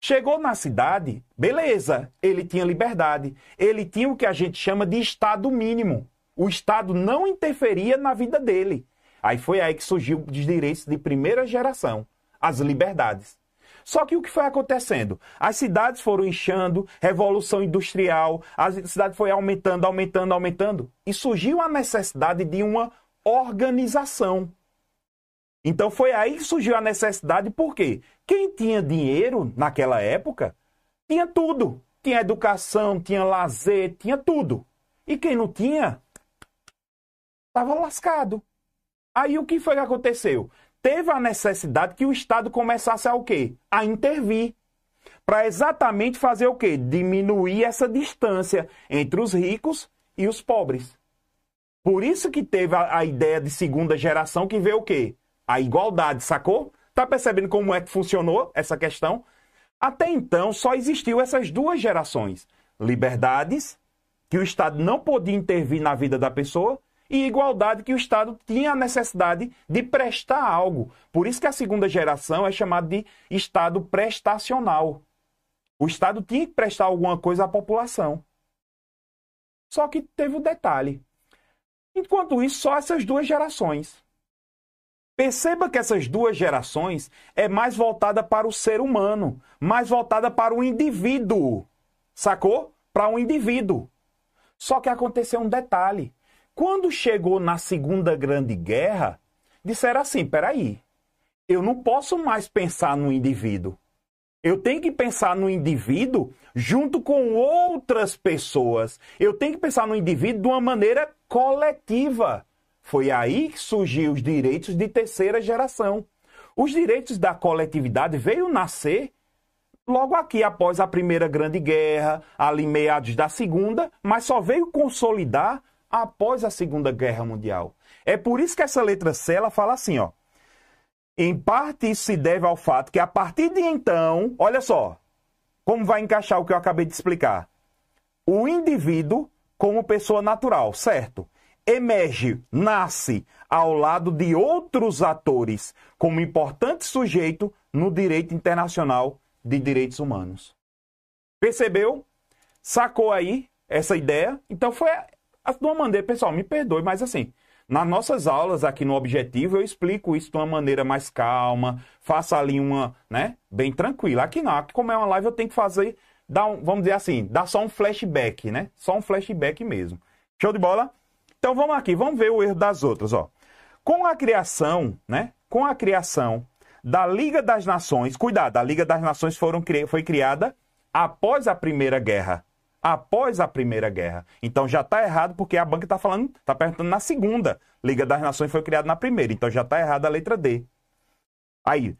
Chegou na cidade, beleza, ele tinha liberdade. Ele tinha o que a gente chama de estado mínimo. O Estado não interferia na vida dele. Aí foi aí que surgiu os direitos de primeira geração, as liberdades. Só que o que foi acontecendo? As cidades foram inchando, revolução industrial, a cidade foi aumentando, aumentando, aumentando, e surgiu a necessidade de uma organização. Então foi aí que surgiu a necessidade, por quê? Quem tinha dinheiro naquela época tinha tudo. Tinha educação, tinha lazer, tinha tudo. E quem não tinha, estava lascado. Aí o que foi que aconteceu? Teve a necessidade que o Estado começasse a o quê? A intervir. Para exatamente fazer o quê? Diminuir essa distância entre os ricos e os pobres. Por isso que teve a, a ideia de segunda geração que veio o quê? A igualdade, sacou? Tá percebendo como é que funcionou essa questão? Até então só existiu essas duas gerações: liberdades, que o Estado não podia intervir na vida da pessoa, e igualdade, que o Estado tinha a necessidade de prestar algo. Por isso que a segunda geração é chamada de Estado prestacional. O Estado tinha que prestar alguma coisa à população. Só que teve um detalhe: Enquanto isso, só essas duas gerações. Perceba que essas duas gerações é mais voltada para o ser humano, mais voltada para o indivíduo. Sacou? Para o um indivíduo. Só que aconteceu um detalhe. Quando chegou na Segunda Grande Guerra, disseram assim: peraí, eu não posso mais pensar no indivíduo. Eu tenho que pensar no indivíduo junto com outras pessoas. Eu tenho que pensar no indivíduo de uma maneira coletiva. Foi aí que surgiu os direitos de terceira geração. Os direitos da coletividade veio nascer logo aqui após a Primeira Grande Guerra, ali meados da Segunda, mas só veio consolidar após a Segunda Guerra Mundial. É por isso que essa letra C ela fala assim, ó: em parte, isso se deve ao fato que, a partir de então, olha só, como vai encaixar o que eu acabei de explicar. O indivíduo, como pessoa natural, certo? Emerge, nasce ao lado de outros atores, como importante sujeito no direito internacional de direitos humanos. Percebeu? Sacou aí essa ideia? Então foi de uma maneira, pessoal, me perdoe, mas assim, nas nossas aulas aqui no Objetivo, eu explico isso de uma maneira mais calma, faça ali uma, né, bem tranquila. Aqui não, aqui como é uma live, eu tenho que fazer, dar um, vamos dizer assim, dar só um flashback, né? Só um flashback mesmo. Show de bola? Então vamos aqui, vamos ver o erro das outras, ó. Com a criação, né? Com a criação da Liga das Nações, cuidado, a Liga das Nações foram, foi criada após a Primeira Guerra após a Primeira Guerra. Então já está errado porque a banca está falando, está perguntando na segunda. Liga das Nações foi criada na primeira, então já está errada a letra D. Aí,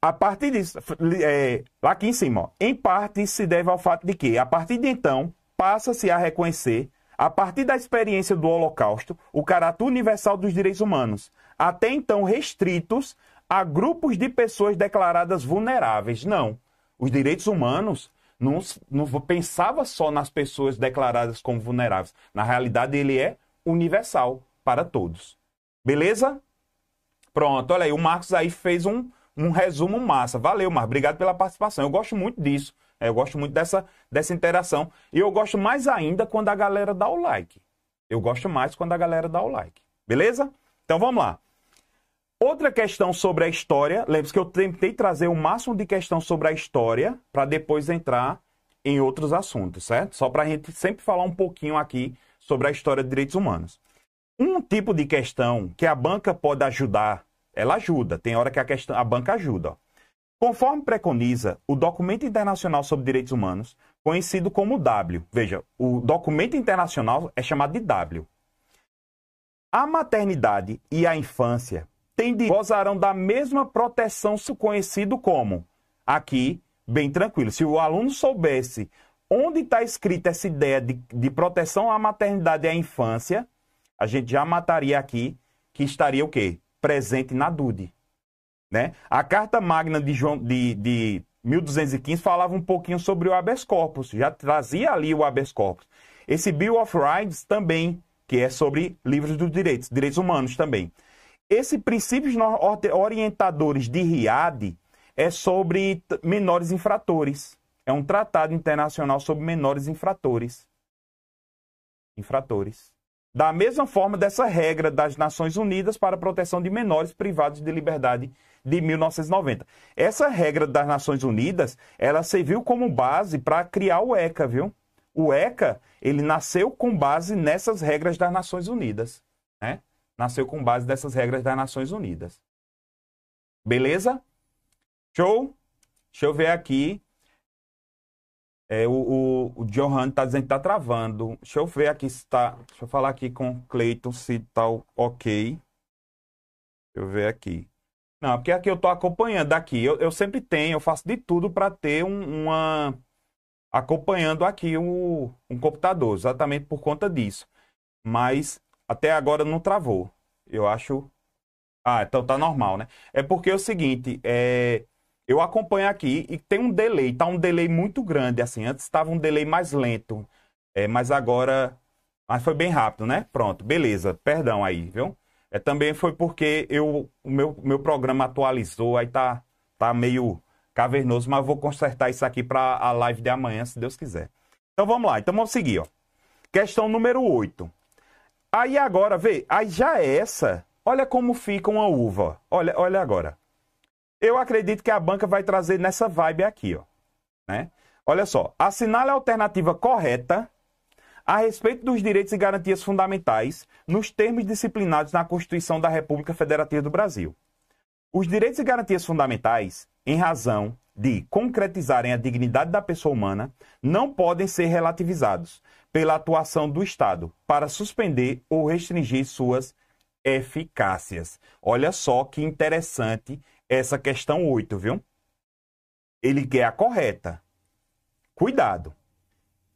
a partir disso, é, aqui em cima, ó, em parte se deve ao fato de que, a partir de então, passa-se a reconhecer, a partir da experiência do Holocausto, o caráter universal dos direitos humanos, até então restritos a grupos de pessoas declaradas vulneráveis. Não. Os direitos humanos não, não pensava só nas pessoas declaradas como vulneráveis. Na realidade, ele é universal para todos. Beleza? Pronto, olha aí, o Marcos aí fez um, um resumo massa. Valeu, Marcos, obrigado pela participação. Eu gosto muito disso, é, eu gosto muito dessa, dessa interação. E eu gosto mais ainda quando a galera dá o like. Eu gosto mais quando a galera dá o like. Beleza? Então vamos lá. Outra questão sobre a história, lembre-se que eu tentei trazer o máximo de questão sobre a história para depois entrar em outros assuntos, certo? Só para a gente sempre falar um pouquinho aqui sobre a história de direitos humanos. Um tipo de questão que a banca pode ajudar, ela ajuda, tem hora que a, questão, a banca ajuda. Ó. Conforme preconiza o Documento Internacional sobre Direitos Humanos, conhecido como W. Veja, o documento internacional é chamado de W. A maternidade e a infância têm de, gozarão da mesma proteção conhecido como aqui, bem tranquilo. Se o aluno soubesse onde está escrita essa ideia de, de proteção à maternidade e à infância, a gente já mataria aqui que estaria o quê? Presente na DUDE. Né? A Carta Magna de, João, de, de 1215 falava um pouquinho sobre o habeas corpus, já trazia ali o habeas corpus. Esse Bill of Rights também, que é sobre livros dos direitos, direitos humanos também. Esse princípios orientadores de RIAD é sobre menores infratores. É um tratado internacional sobre menores infratores. Infratores. Da mesma forma dessa regra das Nações Unidas para a proteção de menores privados de liberdade de 1990. Essa regra das Nações Unidas, ela serviu como base para criar o ECA, viu? O ECA, ele nasceu com base nessas regras das Nações Unidas, né? Nasceu com base dessas regras das Nações Unidas. Beleza? Show? Deixa eu ver aqui. É, o, o, o Johan está dizendo que está travando. Deixa eu ver aqui se está. Deixa eu falar aqui com o Cleiton se está ok. Deixa eu ver aqui. Não, porque aqui eu estou acompanhando aqui. Eu, eu, sempre tenho, eu faço de tudo para ter um, uma. acompanhando aqui um, um computador, exatamente por conta disso. Mas até agora não travou. Eu acho. Ah, então tá normal, né? É porque é o seguinte, é... eu acompanho aqui e tem um delay, tá um delay muito grande, assim. Antes estava um delay mais lento, é, mas agora. Mas foi bem rápido, né? Pronto, beleza. Perdão aí, viu? É, também foi porque eu, o meu, meu programa atualizou, aí tá, tá meio cavernoso, mas eu vou consertar isso aqui para a live de amanhã, se Deus quiser. Então vamos lá, então vamos seguir, ó. Questão número 8. Aí agora, vê, aí já é essa, olha como fica uma uva. Olha, olha agora. Eu acredito que a banca vai trazer nessa vibe aqui, ó, né? Olha só, assinale a alternativa correta a respeito dos direitos e garantias fundamentais nos termos disciplinados na Constituição da República Federativa do Brasil. Os direitos e garantias fundamentais, em razão de concretizarem a dignidade da pessoa humana, não podem ser relativizados pela atuação do Estado para suspender ou restringir suas eficácias. Olha só que interessante essa questão 8, viu? Ele quer a correta. Cuidado.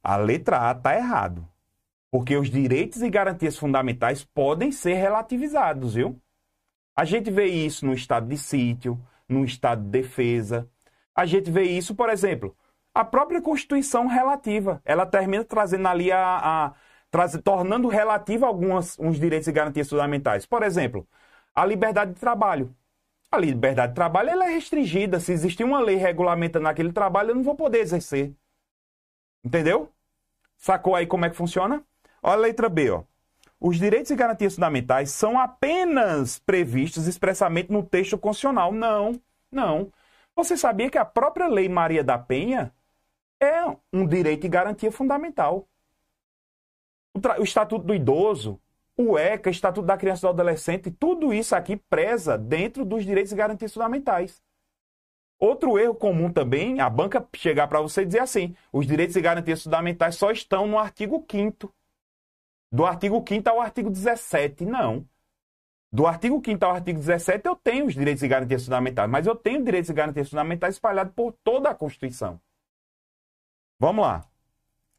A letra A está errado. Porque os direitos e garantias fundamentais podem ser relativizados, viu? A gente vê isso no estado de sítio, no estado de defesa. A gente vê isso, por exemplo, a própria Constituição relativa. Ela termina trazendo ali a. a traz, tornando relativa alguns uns direitos e garantias fundamentais. Por exemplo, a liberdade de trabalho. A liberdade de trabalho ela é restringida. Se existir uma lei regulamentando aquele trabalho, eu não vou poder exercer. Entendeu? Sacou aí como é que funciona? Olha a letra B, ó. Os direitos e garantias fundamentais são apenas previstos expressamente no texto constitucional. Não, não. Você sabia que a própria Lei Maria da Penha é um direito e garantia fundamental? O, o Estatuto do Idoso, o ECA, Estatuto da Criança e do Adolescente, tudo isso aqui preza dentro dos direitos e garantias fundamentais. Outro erro comum também, a banca chegar para você e dizer assim: os direitos e garantias fundamentais só estão no artigo 5. Do artigo 5 ao artigo 17. Não. Do artigo 5 ao artigo 17 eu tenho os direitos e garantias fundamentais, mas eu tenho direitos e garantias fundamentais espalhados por toda a Constituição. Vamos lá.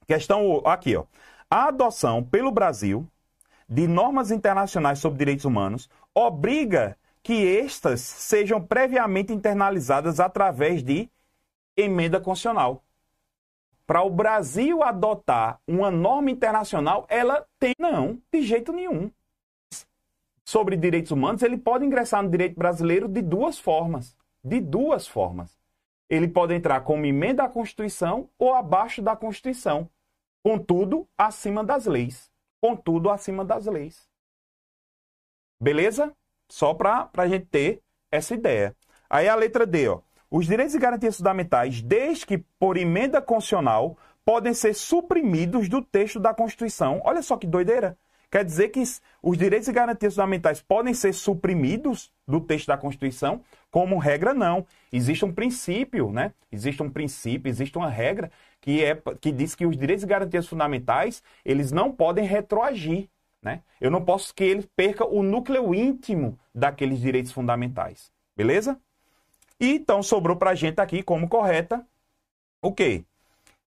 Questão aqui, ó. A adoção pelo Brasil de normas internacionais sobre direitos humanos obriga que estas sejam previamente internalizadas através de emenda constitucional. para o Brasil adotar uma norma internacional, ela tem. Não, de jeito nenhum. Sobre direitos humanos, ele pode ingressar no direito brasileiro de duas formas. De duas formas. Ele pode entrar como emenda à Constituição ou abaixo da Constituição. Contudo, acima das leis. Contudo, acima das leis. Beleza? Só para a gente ter essa ideia. Aí a letra D, ó. Os direitos e garantias fundamentais, desde que por emenda constitucional, podem ser suprimidos do texto da Constituição. Olha só que doideira. Quer dizer que os direitos e garantias fundamentais podem ser suprimidos do texto da Constituição? Como regra, não. Existe um princípio, né? Existe um princípio, existe uma regra que, é, que diz que os direitos e garantias fundamentais, eles não podem retroagir. Né? Eu não posso que ele perca o núcleo íntimo daqueles direitos fundamentais. Beleza? E então sobrou para a gente aqui como correta o quê?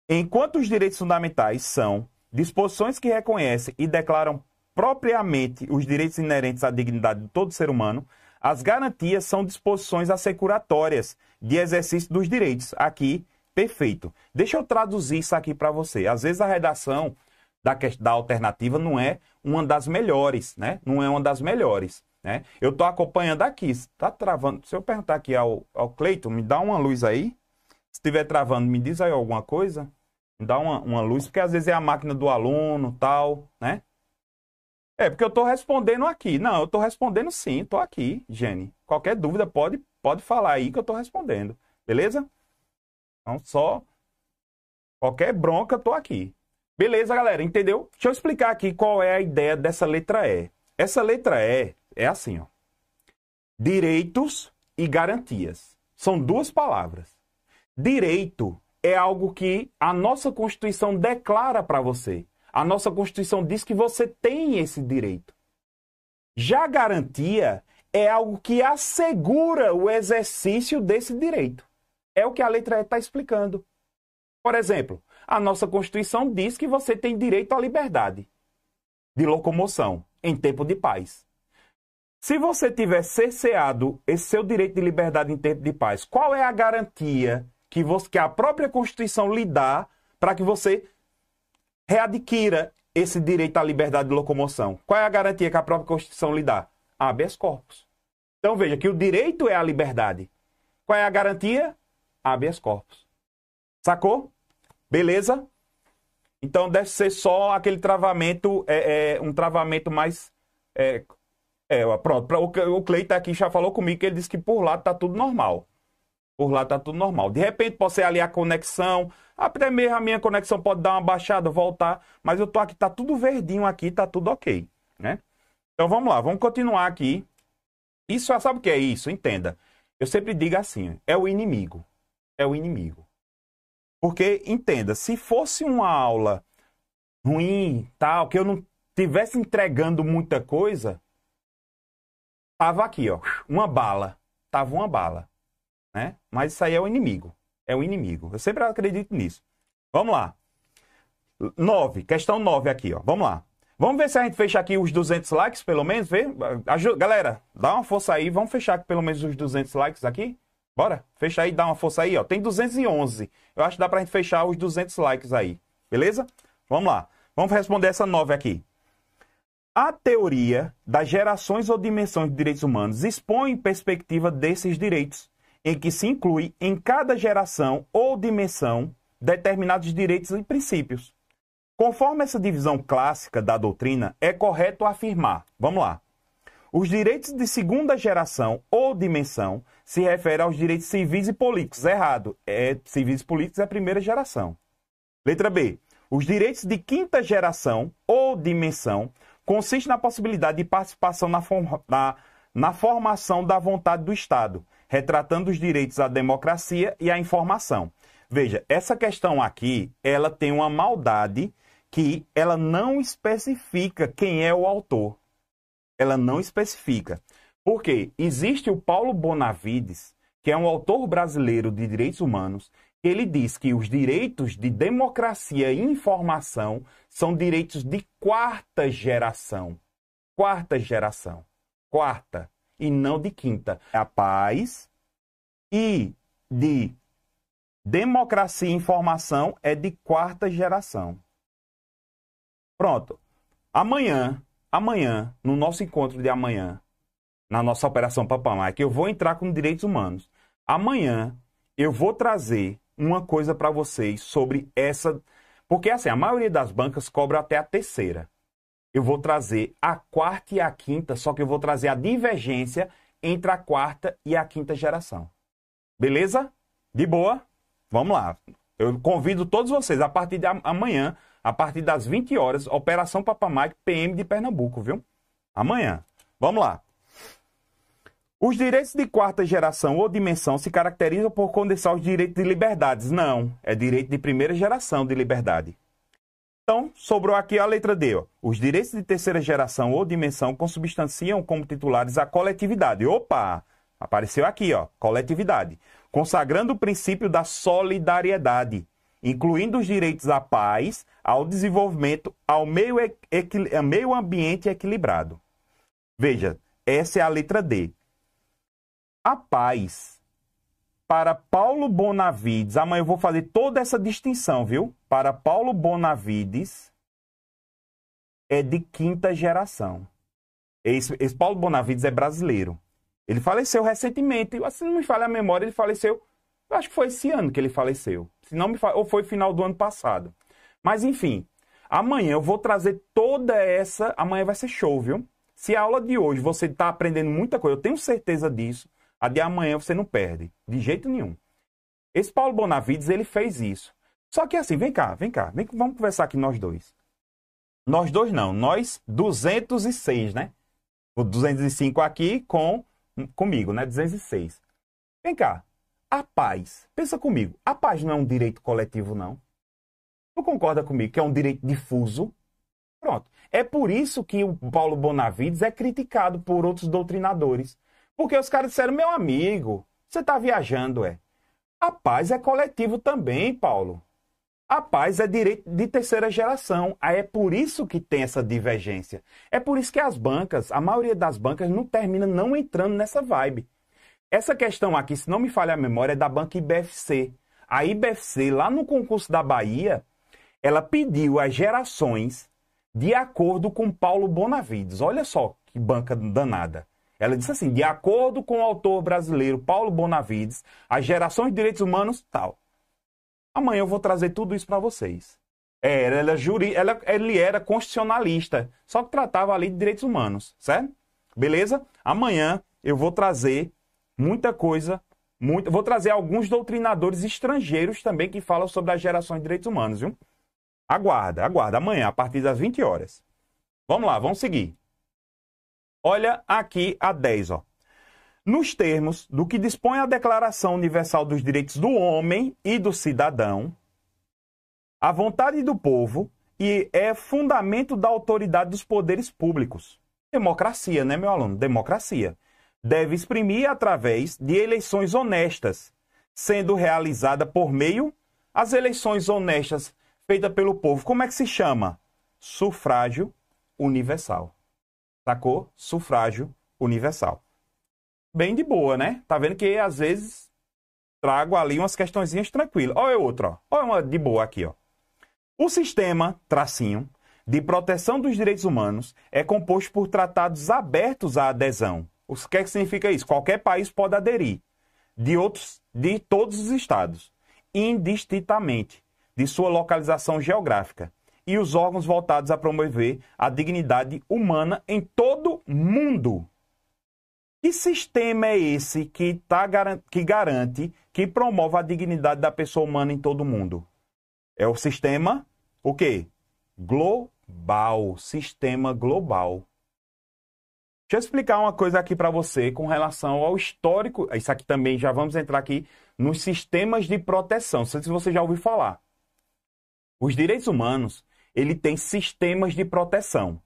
Enquanto os direitos fundamentais são disposições que reconhecem e declaram propriamente os direitos inerentes à dignidade de todo ser humano, as garantias são disposições assecuratórias de exercício dos direitos. Aqui, perfeito. Deixa eu traduzir isso aqui para você. Às vezes a redação da, da alternativa não é uma das melhores, né? Não é uma das melhores. Né? Eu estou acompanhando aqui. Está travando. Se eu perguntar aqui ao, ao Cleiton, me dá uma luz aí. Se estiver travando, me diz aí alguma coisa. Dá uma, uma luz, porque às vezes é a máquina do aluno tal, né? É, porque eu estou respondendo aqui. Não, eu estou respondendo sim, estou aqui, Jenny. Qualquer dúvida pode, pode falar aí que eu estou respondendo. Beleza? Então, só. Qualquer bronca, estou aqui. Beleza, galera, entendeu? Deixa eu explicar aqui qual é a ideia dessa letra E. Essa letra E é assim, ó. Direitos e garantias. São duas palavras. Direito é algo que a nossa Constituição declara para você. A nossa Constituição diz que você tem esse direito. Já garantia é algo que assegura o exercício desse direito. É o que a letra E está explicando. Por exemplo, a nossa Constituição diz que você tem direito à liberdade de locomoção em tempo de paz. Se você tiver cerceado esse seu direito de liberdade em tempo de paz, qual é a garantia que, você, que a própria Constituição lhe dá para que você readquira esse direito à liberdade de locomoção? Qual é a garantia que a própria Constituição lhe dá? Habeas corpus. Então veja que o direito é a liberdade. Qual é a garantia? Habeas corpus. Sacou? Beleza? Então deve ser só aquele travamento, é, é um travamento mais é, é, pronto, o Cleiton aqui já falou comigo que ele disse que por lá tá tudo normal. Por lá tá tudo normal. De repente pode ser ali a conexão, até mesmo a minha conexão pode dar uma baixada, voltar, mas eu tô aqui, tá tudo verdinho aqui, tá tudo ok, né? Então vamos lá, vamos continuar aqui. Isso, sabe o que é isso? Entenda. Eu sempre digo assim, é o inimigo. É o inimigo. Porque, entenda, se fosse uma aula ruim, tal, que eu não tivesse entregando muita coisa, Tava aqui, ó, uma bala. Tava uma bala, né? Mas isso aí é o inimigo. É o inimigo. Eu sempre acredito nisso. Vamos lá. 9, questão 9 aqui, ó. Vamos lá. Vamos ver se a gente fecha aqui os 200 likes, pelo menos, vê? Ajuda, galera, dá uma força aí, vamos fechar aqui pelo menos os 200 likes aqui? Bora? Fecha aí, dá uma força aí, ó. Tem 211. Eu acho que dá pra gente fechar os 200 likes aí. Beleza? Vamos lá. Vamos responder essa 9 aqui. A teoria das gerações ou dimensões de direitos humanos expõe perspectiva desses direitos, em que se inclui em cada geração ou dimensão determinados direitos e princípios. Conforme essa divisão clássica da doutrina, é correto afirmar, vamos lá, os direitos de segunda geração ou dimensão se referem aos direitos civis e políticos. Errado. É, civis e políticos é a primeira geração. Letra B. Os direitos de quinta geração ou dimensão consiste na possibilidade de participação na, na, na formação da vontade do Estado, retratando os direitos à democracia e à informação. Veja, essa questão aqui, ela tem uma maldade que ela não especifica quem é o autor. Ela não especifica. Porque existe o Paulo Bonavides, que é um autor brasileiro de direitos humanos, ele diz que os direitos de democracia e informação são direitos de quarta geração. Quarta geração. Quarta. E não de quinta. A paz e de Democracia e informação é de quarta geração. Pronto. Amanhã, amanhã, no nosso encontro de amanhã, na nossa operação Papamai, eu vou entrar com direitos humanos. Amanhã eu vou trazer uma coisa para vocês sobre essa, porque assim, a maioria das bancas cobra até a terceira. Eu vou trazer a quarta e a quinta, só que eu vou trazer a divergência entre a quarta e a quinta geração. Beleza? De boa? Vamos lá. Eu convido todos vocês a partir de amanhã, a partir das 20 horas, Operação Papamike PM de Pernambuco, viu? Amanhã. Vamos lá. Os direitos de quarta geração ou dimensão se caracterizam por condensar os direitos de liberdades. Não, é direito de primeira geração de liberdade. Então, sobrou aqui a letra D. Ó. Os direitos de terceira geração ou dimensão consubstanciam como titulares a coletividade. Opa! Apareceu aqui, ó, coletividade consagrando o princípio da solidariedade, incluindo os direitos à paz, ao desenvolvimento, ao meio, meio ambiente equilibrado. Veja, essa é a letra D. A paz, para Paulo Bonavides, amanhã eu vou fazer toda essa distinção, viu? Para Paulo Bonavides, é de quinta geração. Esse, esse Paulo Bonavides é brasileiro. Ele faleceu recentemente. Se não me falha a memória, ele faleceu. Eu acho que foi esse ano que ele faleceu. Se não me falha, ou foi final do ano passado. Mas enfim, amanhã eu vou trazer toda essa. Amanhã vai ser show, viu? Se a aula de hoje você está aprendendo muita coisa, eu tenho certeza disso. A de amanhã você não perde, de jeito nenhum. Esse Paulo Bonavides, ele fez isso. Só que assim, vem cá, vem cá, vem, vamos conversar aqui nós dois. Nós dois não, nós 206, né? O 205 aqui com comigo, né? 206. Vem cá. A paz. Pensa comigo. A paz não é um direito coletivo, não. Tu concorda comigo que é um direito difuso? Pronto. É por isso que o Paulo Bonavides é criticado por outros doutrinadores. Porque os caras disseram, meu amigo, você está viajando, é. A paz é coletivo também, Paulo. A paz é direito de terceira geração. Aí é por isso que tem essa divergência. É por isso que as bancas, a maioria das bancas, não termina não entrando nessa vibe. Essa questão aqui, se não me falha a memória, é da banca IBFC. A IBFC, lá no concurso da Bahia, ela pediu as gerações de acordo com Paulo Bonavides. Olha só que banca danada. Ela disse assim: de acordo com o autor brasileiro Paulo Bonavides, as gerações de direitos humanos, tal. Amanhã eu vou trazer tudo isso para vocês. É, ela, juri, ela, ele era constitucionalista, só que tratava ali de direitos humanos, certo? Beleza? Amanhã eu vou trazer muita coisa, muito, vou trazer alguns doutrinadores estrangeiros também que falam sobre as gerações de direitos humanos, viu? Aguarda, aguarda, amanhã, a partir das 20 horas. Vamos lá, vamos seguir. Olha aqui a 10, ó nos termos do que dispõe a Declaração Universal dos Direitos do Homem e do Cidadão, a vontade do povo e é fundamento da autoridade dos poderes públicos. Democracia, né, meu aluno? Democracia. Deve exprimir através de eleições honestas, sendo realizada por meio as eleições honestas feitas pelo povo. Como é que se chama? Sufrágio universal. Sacou? Sufrágio universal bem de boa, né? Tá vendo que às vezes trago ali umas questõezinhas tranquilas. Olha outra, ó. Olha uma de boa aqui, ó. O sistema, tracinho, de proteção dos direitos humanos é composto por tratados abertos à adesão. O que, é que significa isso? Qualquer país pode aderir, de outros, de todos os estados, indistintamente de sua localização geográfica, e os órgãos voltados a promover a dignidade humana em todo mundo. Que sistema é esse que, tá, que garante, que promove a dignidade da pessoa humana em todo mundo? É o sistema, o quê? Global. Sistema global. Deixa eu explicar uma coisa aqui para você com relação ao histórico. Isso aqui também já vamos entrar aqui nos sistemas de proteção. Não sei se você já ouviu falar. Os direitos humanos, ele tem sistemas de proteção.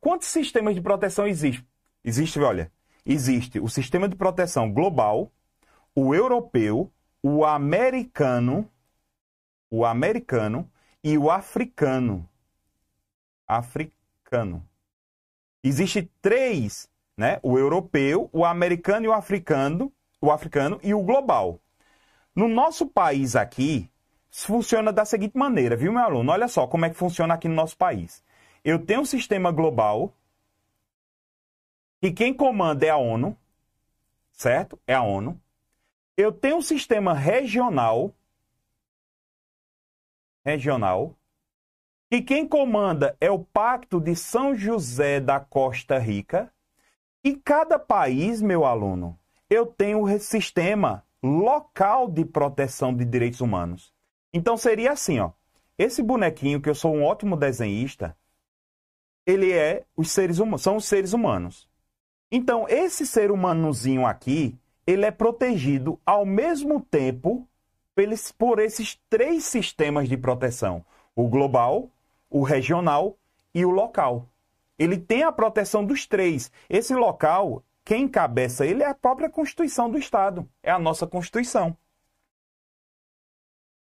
Quantos sistemas de proteção existem? Existe, olha, existe o sistema de proteção global, o europeu, o americano, o americano e o africano. Africano. Existe três, né? O europeu, o americano e o africano, o africano e o global. No nosso país aqui, funciona da seguinte maneira, viu, meu aluno? Olha só como é que funciona aqui no nosso país. Eu tenho um sistema global e quem comanda é a ONU, certo? É a ONU. Eu tenho um sistema regional, regional, e quem comanda é o Pacto de São José da Costa Rica. E cada país, meu aluno, eu tenho o sistema local de proteção de direitos humanos. Então seria assim, ó. Esse bonequinho que eu sou um ótimo desenhista, ele é os seres humanos, são os seres humanos. Então esse ser humanozinho aqui, ele é protegido ao mesmo tempo por esses três sistemas de proteção: o global, o regional e o local. Ele tem a proteção dos três. Esse local, quem encabeça ele é a própria Constituição do Estado, é a nossa Constituição.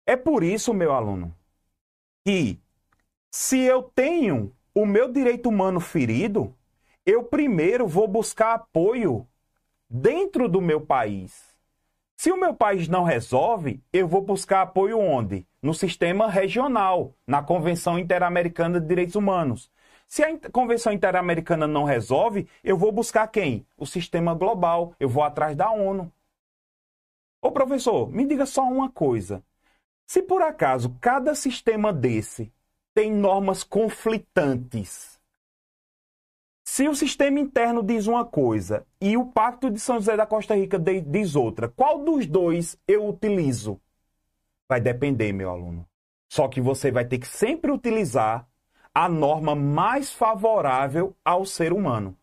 É por isso, meu aluno, que se eu tenho o meu direito humano ferido, eu primeiro vou buscar apoio dentro do meu país. Se o meu país não resolve, eu vou buscar apoio onde? No sistema regional, na Convenção Interamericana de Direitos Humanos. Se a Convenção Interamericana não resolve, eu vou buscar quem? O sistema global. Eu vou atrás da ONU. Ô professor, me diga só uma coisa. Se por acaso cada sistema desse tem normas conflitantes, se o sistema interno diz uma coisa e o Pacto de São José da Costa Rica diz outra, qual dos dois eu utilizo? Vai depender, meu aluno. Só que você vai ter que sempre utilizar a norma mais favorável ao ser humano.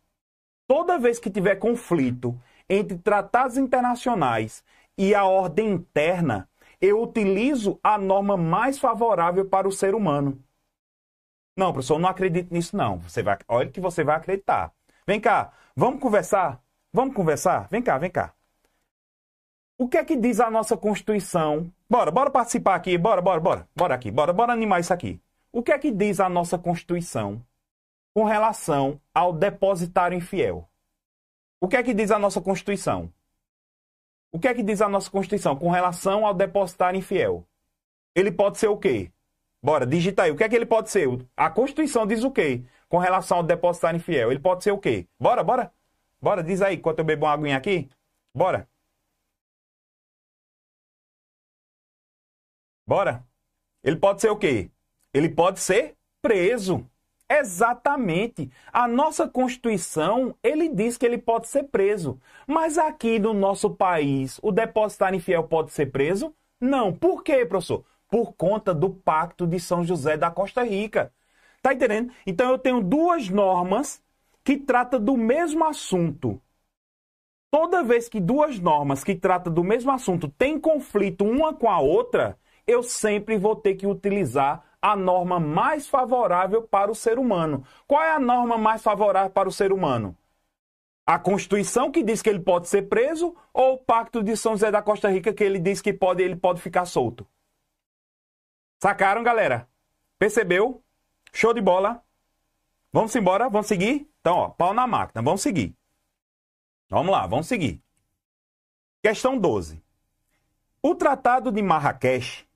Toda vez que tiver conflito entre tratados internacionais e a ordem interna, eu utilizo a norma mais favorável para o ser humano. Não, professor, não acredito nisso não. Você vai, olha que você vai acreditar. Vem cá, vamos conversar? Vamos conversar? Vem cá, vem cá. O que é que diz a nossa Constituição? Bora, bora participar aqui, bora, bora, bora. Bora aqui, bora, bora animar isso aqui. O que é que diz a nossa Constituição com relação ao depositário infiel? O que é que diz a nossa Constituição? O que é que diz a nossa Constituição com relação ao depositário infiel? Ele pode ser o quê? Bora, digita aí. O que é que ele pode ser? A Constituição diz o quê com relação ao depositário infiel? Ele pode ser o quê? Bora, bora. Bora, diz aí, enquanto eu bebo uma aguinha aqui. Bora. Bora. Ele pode ser o quê? Ele pode ser preso. Exatamente. A nossa Constituição, ele diz que ele pode ser preso. Mas aqui no nosso país, o depositário infiel pode ser preso? Não. Por quê, professor? Por conta do Pacto de São José da Costa Rica. Tá entendendo? Então eu tenho duas normas que tratam do mesmo assunto. Toda vez que duas normas que tratam do mesmo assunto têm conflito uma com a outra, eu sempre vou ter que utilizar a norma mais favorável para o ser humano. Qual é a norma mais favorável para o ser humano? A Constituição que diz que ele pode ser preso ou o Pacto de São José da Costa Rica que ele diz que pode, ele pode ficar solto? Sacaram, galera? Percebeu? Show de bola. Vamos embora, vamos seguir? Então, ó, pau na máquina, vamos seguir. Vamos lá, vamos seguir. Questão 12. O Tratado de Marrakech,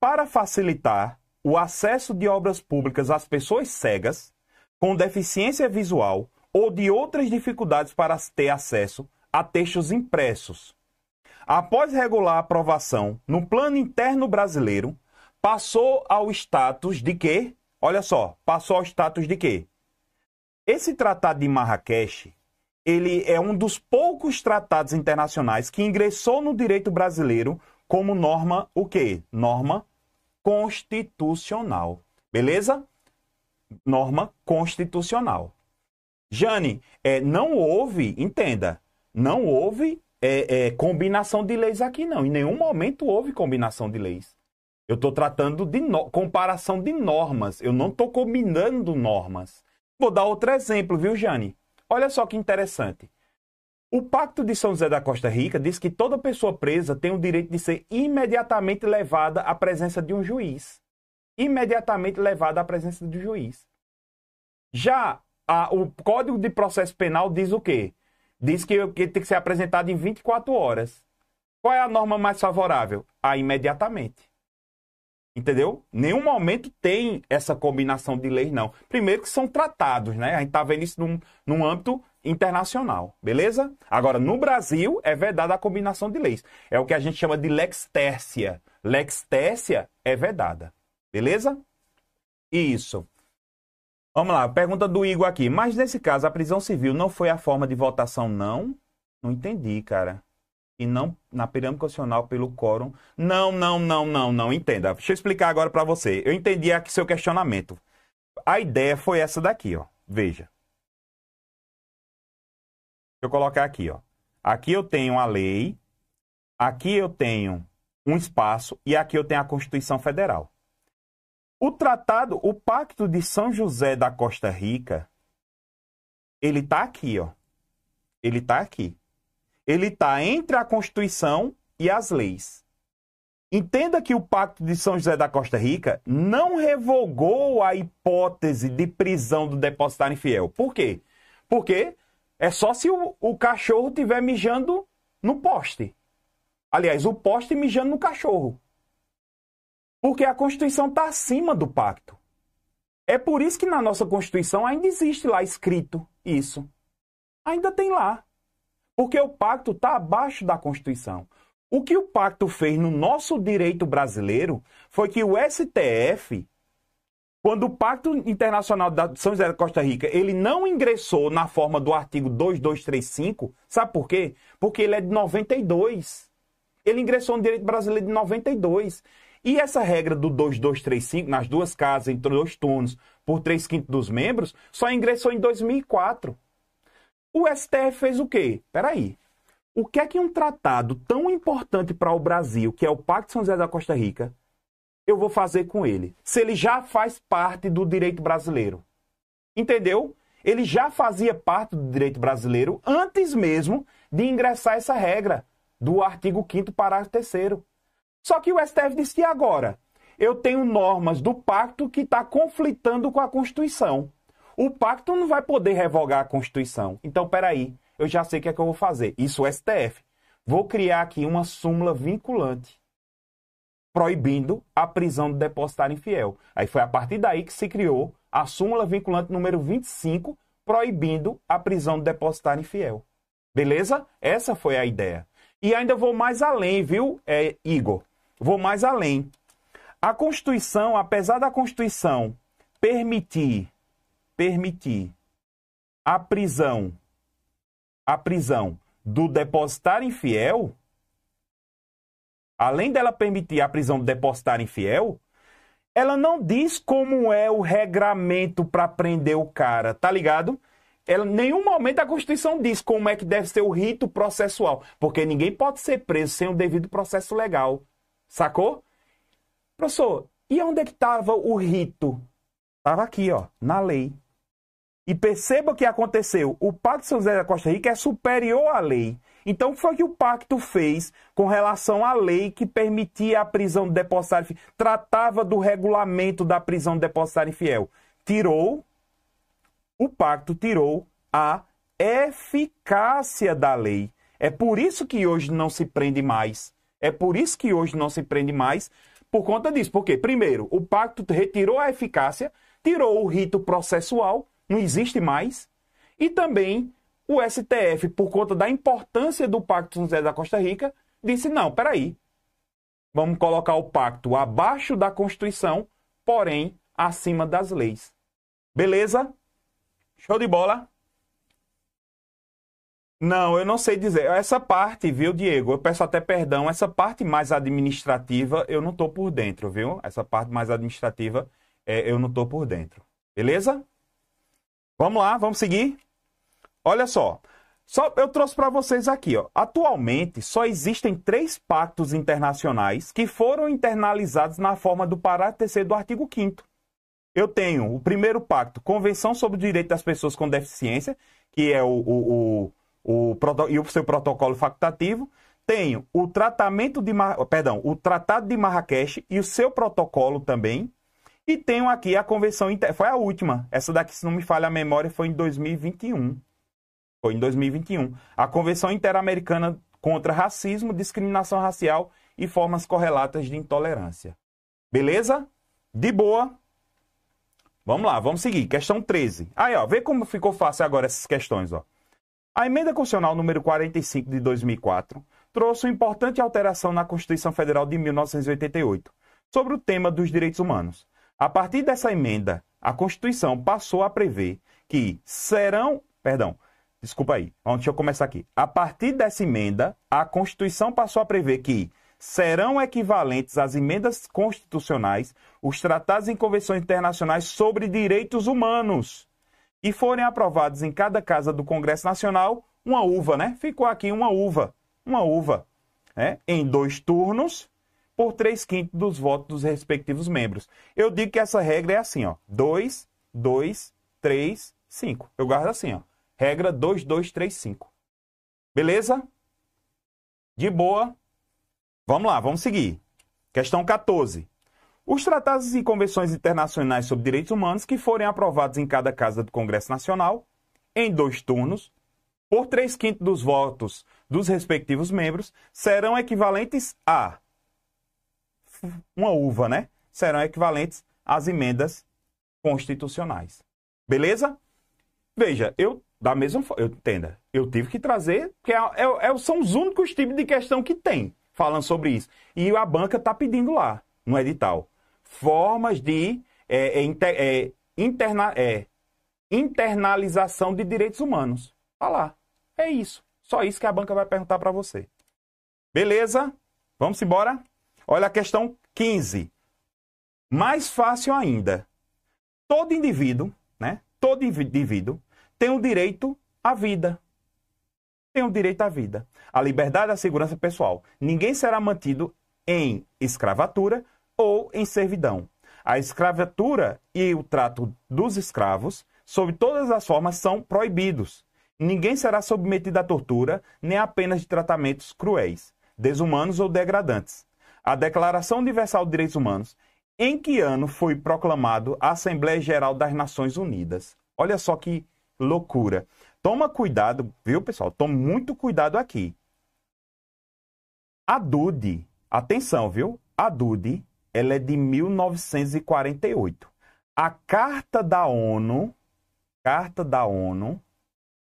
para facilitar o acesso de obras públicas às pessoas cegas, com deficiência visual ou de outras dificuldades para ter acesso a textos impressos. Após regular aprovação no plano interno brasileiro, passou ao status de quê? Olha só, passou ao status de quê? Esse tratado de Marrakech, ele é um dos poucos tratados internacionais que ingressou no direito brasileiro como norma o quê? Norma constitucional. Beleza? Norma constitucional. Jane, é, não houve, entenda, não houve é, é, combinação de leis aqui, não. Em nenhum momento houve combinação de leis. Eu estou tratando de no... comparação de normas. Eu não estou combinando normas. Vou dar outro exemplo, viu, Jane? Olha só que interessante. O Pacto de São José da Costa Rica diz que toda pessoa presa tem o direito de ser imediatamente levada à presença de um juiz. Imediatamente levada à presença do juiz. Já a, o Código de Processo Penal diz o quê? Diz que, que tem que ser apresentado em 24 horas. Qual é a norma mais favorável? A imediatamente. Entendeu? Nenhum momento tem essa combinação de leis, não. Primeiro que são tratados, né? A gente tá vendo isso num, num âmbito internacional, beleza? Agora, no Brasil, é vedada a combinação de leis. É o que a gente chama de lex tercia. Lex tercia é vedada, beleza? Isso. Vamos lá, pergunta do Igor aqui. Mas nesse caso, a prisão civil não foi a forma de votação, não? Não entendi, cara e não na pirâmide constitucional pelo quórum. Não, não, não, não, não. Entenda. Deixa eu explicar agora para você. Eu entendi aqui seu questionamento. A ideia foi essa daqui, ó. Veja. Eu colocar aqui, ó. Aqui eu tenho a lei, aqui eu tenho um espaço e aqui eu tenho a Constituição Federal. O tratado, o Pacto de São José da Costa Rica, ele está aqui, ó. Ele está aqui ele está entre a Constituição e as leis. Entenda que o Pacto de São José da Costa Rica não revogou a hipótese de prisão do depositário infiel. Por quê? Porque é só se o, o cachorro estiver mijando no poste. Aliás, o poste mijando no cachorro. Porque a Constituição está acima do pacto. É por isso que na nossa Constituição ainda existe lá escrito isso. Ainda tem lá. Porque o pacto está abaixo da Constituição. O que o pacto fez no nosso direito brasileiro foi que o STF, quando o Pacto Internacional de São José da Costa Rica, ele não ingressou na forma do artigo 2235, sabe por quê? Porque ele é de 92. Ele ingressou no direito brasileiro de 92. E essa regra do 2235, nas duas casas, entre dois turnos, por três quintos dos membros, só ingressou em 2004. O STF fez o quê? Peraí. O que é que um tratado tão importante para o Brasil, que é o Pacto de São José da Costa Rica, eu vou fazer com ele? Se ele já faz parte do direito brasileiro. Entendeu? Ele já fazia parte do direito brasileiro antes mesmo de ingressar essa regra do artigo 5 parágrafo 3 Só que o STF disse que agora eu tenho normas do pacto que está conflitando com a Constituição. O pacto não vai poder revogar a Constituição. Então, peraí, eu já sei o que é que eu vou fazer. Isso é o STF. Vou criar aqui uma súmula vinculante proibindo a prisão do depositário infiel. Aí foi a partir daí que se criou a súmula vinculante número 25, proibindo a prisão do depositário infiel. Beleza? Essa foi a ideia. E ainda vou mais além, viu, é, Igor? Vou mais além. A Constituição, apesar da Constituição permitir permitir a prisão, a prisão do depositário infiel, além dela permitir a prisão do depositário infiel, ela não diz como é o regramento para prender o cara, tá ligado? Ela, em nenhum momento a Constituição diz como é que deve ser o rito processual, porque ninguém pode ser preso sem o devido processo legal. Sacou? Professor, e onde é que estava o rito? Estava aqui, ó, na lei. E perceba o que aconteceu. O Pacto São José da Costa Rica é superior à lei. Então, o que foi que o pacto fez com relação à lei que permitia a prisão de depositário fiel? Tratava do regulamento da prisão de depositário fiel. Tirou, o pacto tirou a eficácia da lei. É por isso que hoje não se prende mais. É por isso que hoje não se prende mais, por conta disso. Porque, primeiro, o pacto retirou a eficácia, tirou o rito processual não existe mais. E também o STF, por conta da importância do Pacto São José da Costa Rica, disse: não, peraí. Vamos colocar o pacto abaixo da Constituição, porém acima das leis. Beleza? Show de bola? Não, eu não sei dizer. Essa parte, viu, Diego? Eu peço até perdão. Essa parte mais administrativa, eu não estou por dentro, viu? Essa parte mais administrativa, é, eu não estou por dentro. Beleza? Vamos lá, vamos seguir. Olha só. Só eu trouxe para vocês aqui, ó. Atualmente só existem três pactos internacionais que foram internalizados na forma do parágrafo terceiro do artigo 5 Eu tenho o primeiro pacto, Convenção sobre o Direito das Pessoas com Deficiência, que é o, o, o, o e o seu protocolo facultativo. Tenho o tratamento de, perdão, o Tratado de Marrakech e o seu protocolo também, e tenho aqui a convenção, inter... foi a última. Essa daqui, se não me falha a memória, foi em 2021. Foi em 2021. A Convenção Interamericana contra racismo, discriminação racial e formas correlatas de intolerância. Beleza? De boa. Vamos lá, vamos seguir. Questão 13. Aí, ó, vê como ficou fácil agora essas questões, ó. A emenda constitucional número 45 de 2004 trouxe uma importante alteração na Constituição Federal de 1988 sobre o tema dos direitos humanos. A partir dessa emenda, a Constituição passou a prever que serão, perdão, desculpa aí, deixa eu começar aqui. A partir dessa emenda, a Constituição passou a prever que serão equivalentes às emendas constitucionais os tratados e convenções internacionais sobre direitos humanos e forem aprovados em cada casa do Congresso Nacional uma uva, né? Ficou aqui uma uva, uma uva, né? em dois turnos por três quintos dos votos dos respectivos membros. Eu digo que essa regra é assim, ó, dois, dois, três, cinco. Eu guardo assim, ó, regra dois, dois, três, cinco. Beleza? De boa. Vamos lá, vamos seguir. Questão 14. Os tratados e convenções internacionais sobre direitos humanos que forem aprovados em cada casa do Congresso Nacional, em dois turnos, por três quintos dos votos dos respectivos membros, serão equivalentes a uma uva, né? Serão equivalentes às emendas constitucionais. Beleza? Veja, eu da mesma forma, entenda, eu tive que trazer, que é, é, é, são os únicos tipos de questão que tem falando sobre isso. E a banca está pedindo lá, no edital, formas de é, é, é, interna, internalização de direitos humanos. Está lá. É isso. Só isso que a banca vai perguntar para você. Beleza? Vamos embora? Olha a questão 15. Mais fácil ainda. Todo indivíduo, né? Todo indivíduo tem o direito à vida tem o direito à vida, à liberdade e à segurança pessoal. Ninguém será mantido em escravatura ou em servidão. A escravatura e o trato dos escravos, sob todas as formas, são proibidos. Ninguém será submetido à tortura, nem apenas de tratamentos cruéis, desumanos ou degradantes. A Declaração Universal de Direitos Humanos, em que ano foi proclamado a Assembleia Geral das Nações Unidas? Olha só que loucura. Toma cuidado, viu, pessoal? Toma muito cuidado aqui. A DUD, atenção, viu? A DUD, ela é de 1948. A Carta da ONU, Carta da ONU,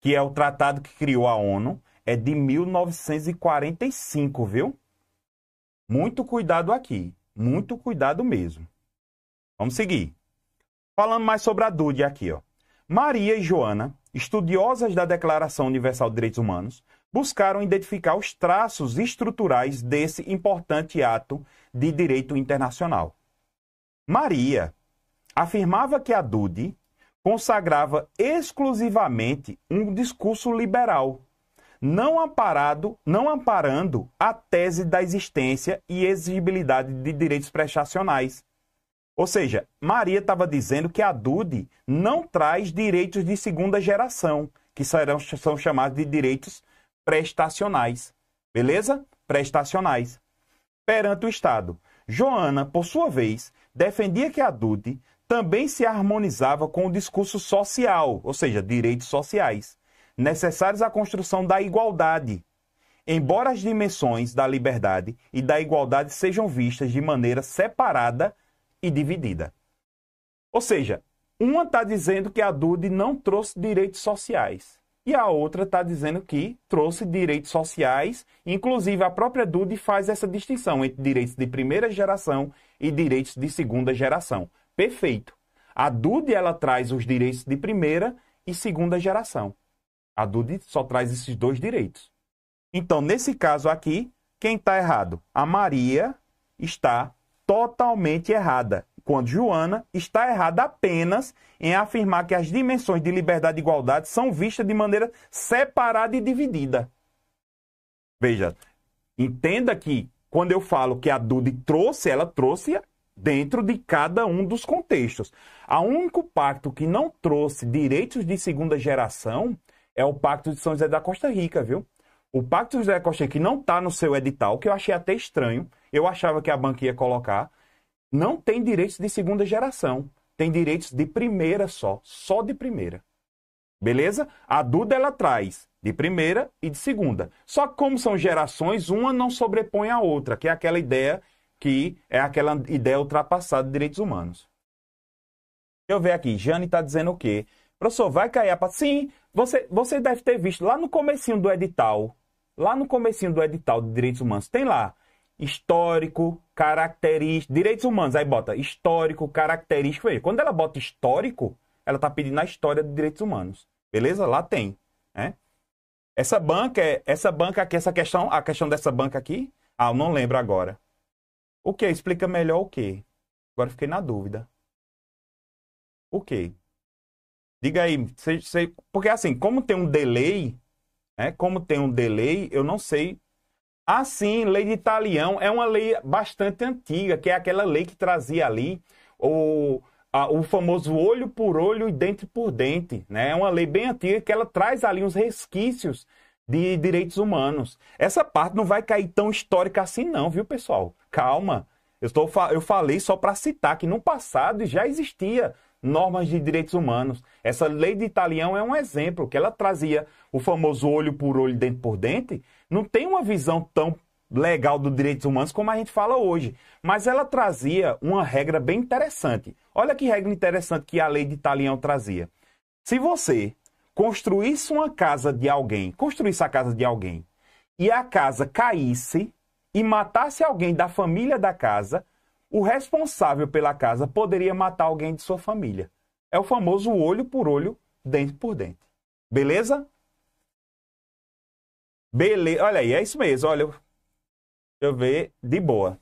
que é o tratado que criou a ONU, é de 1945, viu? Muito cuidado aqui, muito cuidado mesmo. Vamos seguir. Falando mais sobre a DUD aqui, ó. Maria e Joana estudiosas da Declaração Universal de Direitos Humanos buscaram identificar os traços estruturais desse importante ato de direito internacional. Maria afirmava que a DUDE consagrava exclusivamente um discurso liberal, não amparado, não amparando a tese da existência e exigibilidade de direitos prestacionais, ou seja, Maria estava dizendo que a DUD não traz direitos de segunda geração, que serão, são chamados de direitos prestacionais. Beleza? Prestacionais. Perante o Estado. Joana, por sua vez, defendia que a DUD também se harmonizava com o discurso social, ou seja, direitos sociais, necessários à construção da igualdade. Embora as dimensões da liberdade e da igualdade sejam vistas de maneira separada e dividida. Ou seja, uma está dizendo que a DUD não trouxe direitos sociais. E a outra está dizendo que trouxe direitos sociais, inclusive a própria DUD faz essa distinção entre direitos de primeira geração e direitos de segunda geração. Perfeito. A DUD ela traz os direitos de primeira e segunda geração. A DUD só traz esses dois direitos. Então, nesse caso aqui, quem está errado? A Maria está totalmente errada, quando Joana está errada apenas em afirmar que as dimensões de liberdade e igualdade são vistas de maneira separada e dividida. Veja, entenda que quando eu falo que a Dude trouxe, ela trouxe dentro de cada um dos contextos. O único pacto que não trouxe direitos de segunda geração é o Pacto de São José da Costa Rica, viu? O Pacto José Costa Rica não está no seu edital, que eu achei até estranho, eu achava que a banca ia colocar. Não tem direitos de segunda geração. Tem direitos de primeira só. Só de primeira. Beleza? A Duda ela traz de primeira e de segunda. Só que como são gerações, uma não sobrepõe a outra, que é aquela ideia que é aquela ideia ultrapassada de direitos humanos. Deixa eu ver aqui, Jane está dizendo o quê? Professor, vai cair a... Sim, você, você deve ter visto lá no comecinho do edital, lá no comecinho do edital de direitos humanos, tem lá histórico, característico, direitos humanos, aí bota histórico, característico. Quando ela bota histórico, ela está pedindo a história de direitos humanos. Beleza? Lá tem. Né? Essa banca, é, essa banca aqui, essa questão, a questão dessa banca aqui, ah, eu não lembro agora. O que? Explica melhor o que? Agora fiquei na dúvida. O que? Diga aí, porque assim, como tem um delay, né? Como tem um delay, eu não sei. Assim, lei de Italião é uma lei bastante antiga, que é aquela lei que trazia ali o, a, o famoso olho por olho e dente por dente. Né? É uma lei bem antiga que ela traz ali uns resquícios de direitos humanos. Essa parte não vai cair tão histórica assim, não, viu, pessoal? Calma. Eu, estou, eu falei só para citar que no passado já existia normas de direitos humanos. Essa lei de Italião é um exemplo, que ela trazia o famoso olho por olho, dente por dente, não tem uma visão tão legal dos direitos humanos como a gente fala hoje, mas ela trazia uma regra bem interessante. Olha que regra interessante que a lei de Italião trazia. Se você construísse uma casa de alguém, construísse a casa de alguém, e a casa caísse e matasse alguém da família da casa, o responsável pela casa poderia matar alguém de sua família. É o famoso olho por olho, dente por dente. Beleza? Beleza. Olha aí, é isso mesmo. Olha, deixa eu ver, de boa.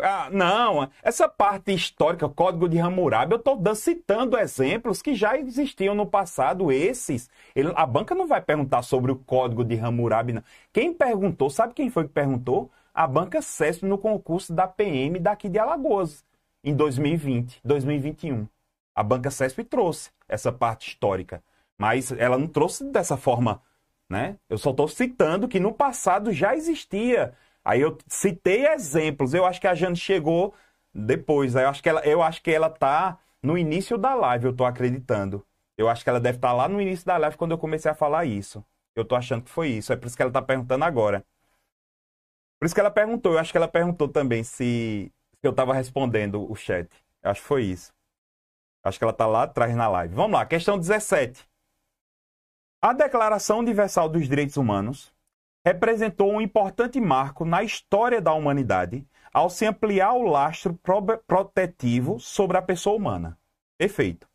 Ah, não, essa parte histórica, Código de Hammurabi, eu estou citando exemplos que já existiam no passado, esses. Ele, a banca não vai perguntar sobre o Código de Hammurabi, não. Quem perguntou, sabe quem foi que perguntou? A banca CESP no concurso da PM daqui de Alagoas, em 2020, 2021. A banca CESP trouxe essa parte histórica, mas ela não trouxe dessa forma, né? Eu só estou citando que no passado já existia. Aí eu citei exemplos. Eu acho que a Jane chegou depois. Eu acho que ela, eu acho que ela tá no início da live, eu estou acreditando. Eu acho que ela deve estar tá lá no início da live quando eu comecei a falar isso. Eu estou achando que foi isso. É por isso que ela está perguntando agora. Por isso que ela perguntou. Eu acho que ela perguntou também se, se eu estava respondendo o chat. Eu acho que foi isso. Acho que ela está lá atrás na live. Vamos lá, questão 17. A Declaração Universal dos Direitos Humanos representou um importante marco na história da humanidade ao se ampliar o lastro protetivo sobre a pessoa humana. Efeito.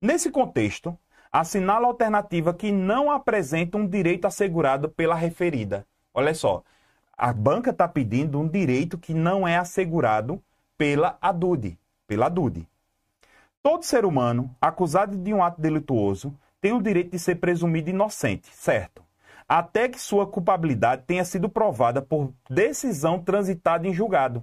Nesse contexto, assinala alternativa que não apresenta um direito assegurado pela referida. Olha só, a banca está pedindo um direito que não é assegurado pela ADUD, pela ADUD. Todo ser humano acusado de um ato delituoso tem o direito de ser presumido inocente, certo? Até que sua culpabilidade tenha sido provada por decisão transitada em julgado.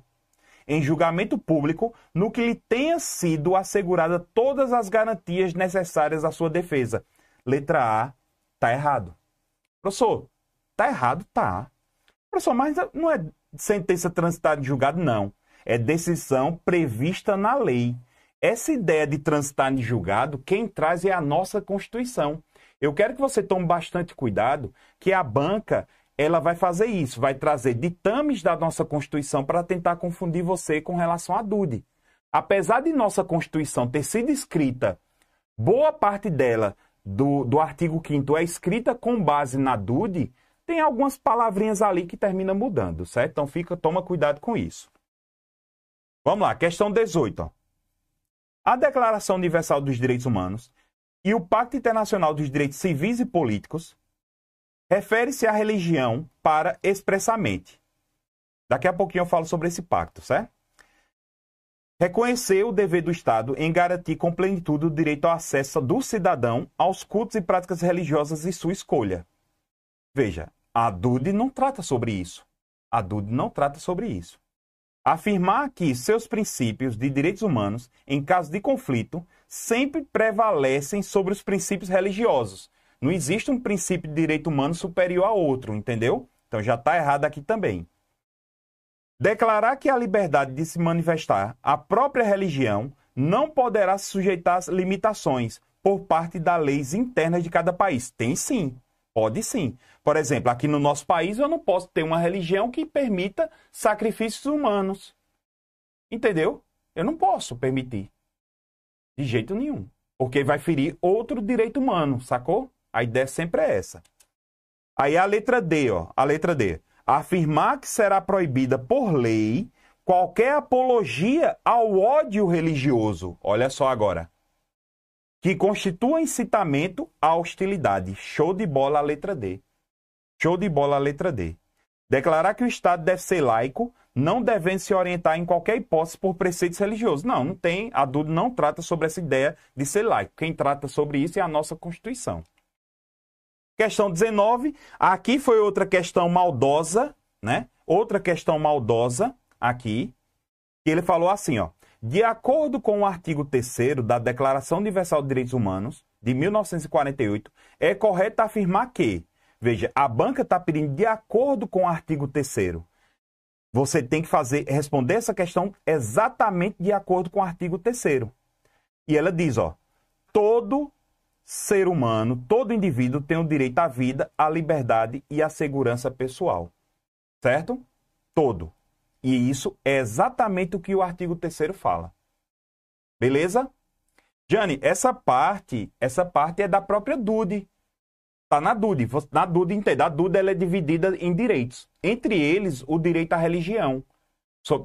Em julgamento público, no que lhe tenha sido assegurada todas as garantias necessárias à sua defesa. Letra A, tá errado. Professor, tá errado, tá. Professor, mas não é sentença transitada em julgado, não. É decisão prevista na lei. Essa ideia de transitar em julgado, quem traz é a nossa Constituição. Eu quero que você tome bastante cuidado, que a banca ela vai fazer isso, vai trazer ditames da nossa Constituição para tentar confundir você com relação à DUDE. Apesar de nossa Constituição ter sido escrita, boa parte dela, do, do artigo 5 é escrita com base na DUDE, tem algumas palavrinhas ali que termina mudando, certo? Então fica, toma cuidado com isso. Vamos lá, questão 18. Ó. A Declaração Universal dos Direitos Humanos e o Pacto Internacional dos Direitos Civis e Políticos refere-se à religião para expressamente. Daqui a pouquinho eu falo sobre esse pacto, certo? Reconhecer o dever do Estado em garantir com plenitude o direito ao acesso do cidadão aos cultos e práticas religiosas de sua escolha. Veja, a DUD não trata sobre isso. A DUD não trata sobre isso. Afirmar que seus princípios de direitos humanos, em caso de conflito, sempre prevalecem sobre os princípios religiosos. Não existe um princípio de direito humano superior a outro, entendeu? Então já está errado aqui também. Declarar que a liberdade de se manifestar a própria religião não poderá se sujeitar às limitações por parte das leis internas de cada país. Tem sim. Pode sim. Por exemplo, aqui no nosso país eu não posso ter uma religião que permita sacrifícios humanos. Entendeu? Eu não posso permitir. De jeito nenhum. Porque vai ferir outro direito humano, sacou? A ideia sempre é essa. Aí a letra D, ó. A letra D. Afirmar que será proibida por lei qualquer apologia ao ódio religioso. Olha só agora. Que constitua incitamento à hostilidade. Show de bola a letra D. Show de bola a letra D. Declarar que o Estado deve ser laico, não devendo se orientar em qualquer hipótese por preceitos religiosos. Não, não tem. A DUD não trata sobre essa ideia de ser laico. Quem trata sobre isso é a nossa Constituição. Questão 19. Aqui foi outra questão maldosa, né? Outra questão maldosa aqui, que ele falou assim, ó. De acordo com o artigo 3 da Declaração Universal de Direitos Humanos, de 1948, é correto afirmar que, veja, a banca está pedindo de acordo com o artigo 3 você tem que fazer responder essa questão exatamente de acordo com o artigo 3 E ela diz, ó, todo ser humano, todo indivíduo tem o direito à vida, à liberdade e à segurança pessoal. Certo? Todo. E isso é exatamente o que o artigo 3 fala. Beleza? Jane, essa parte, essa parte é da própria DUDE. Está na DUDE. Na DUDE, entende? A DUDE ela é dividida em direitos. Entre eles, o direito à religião.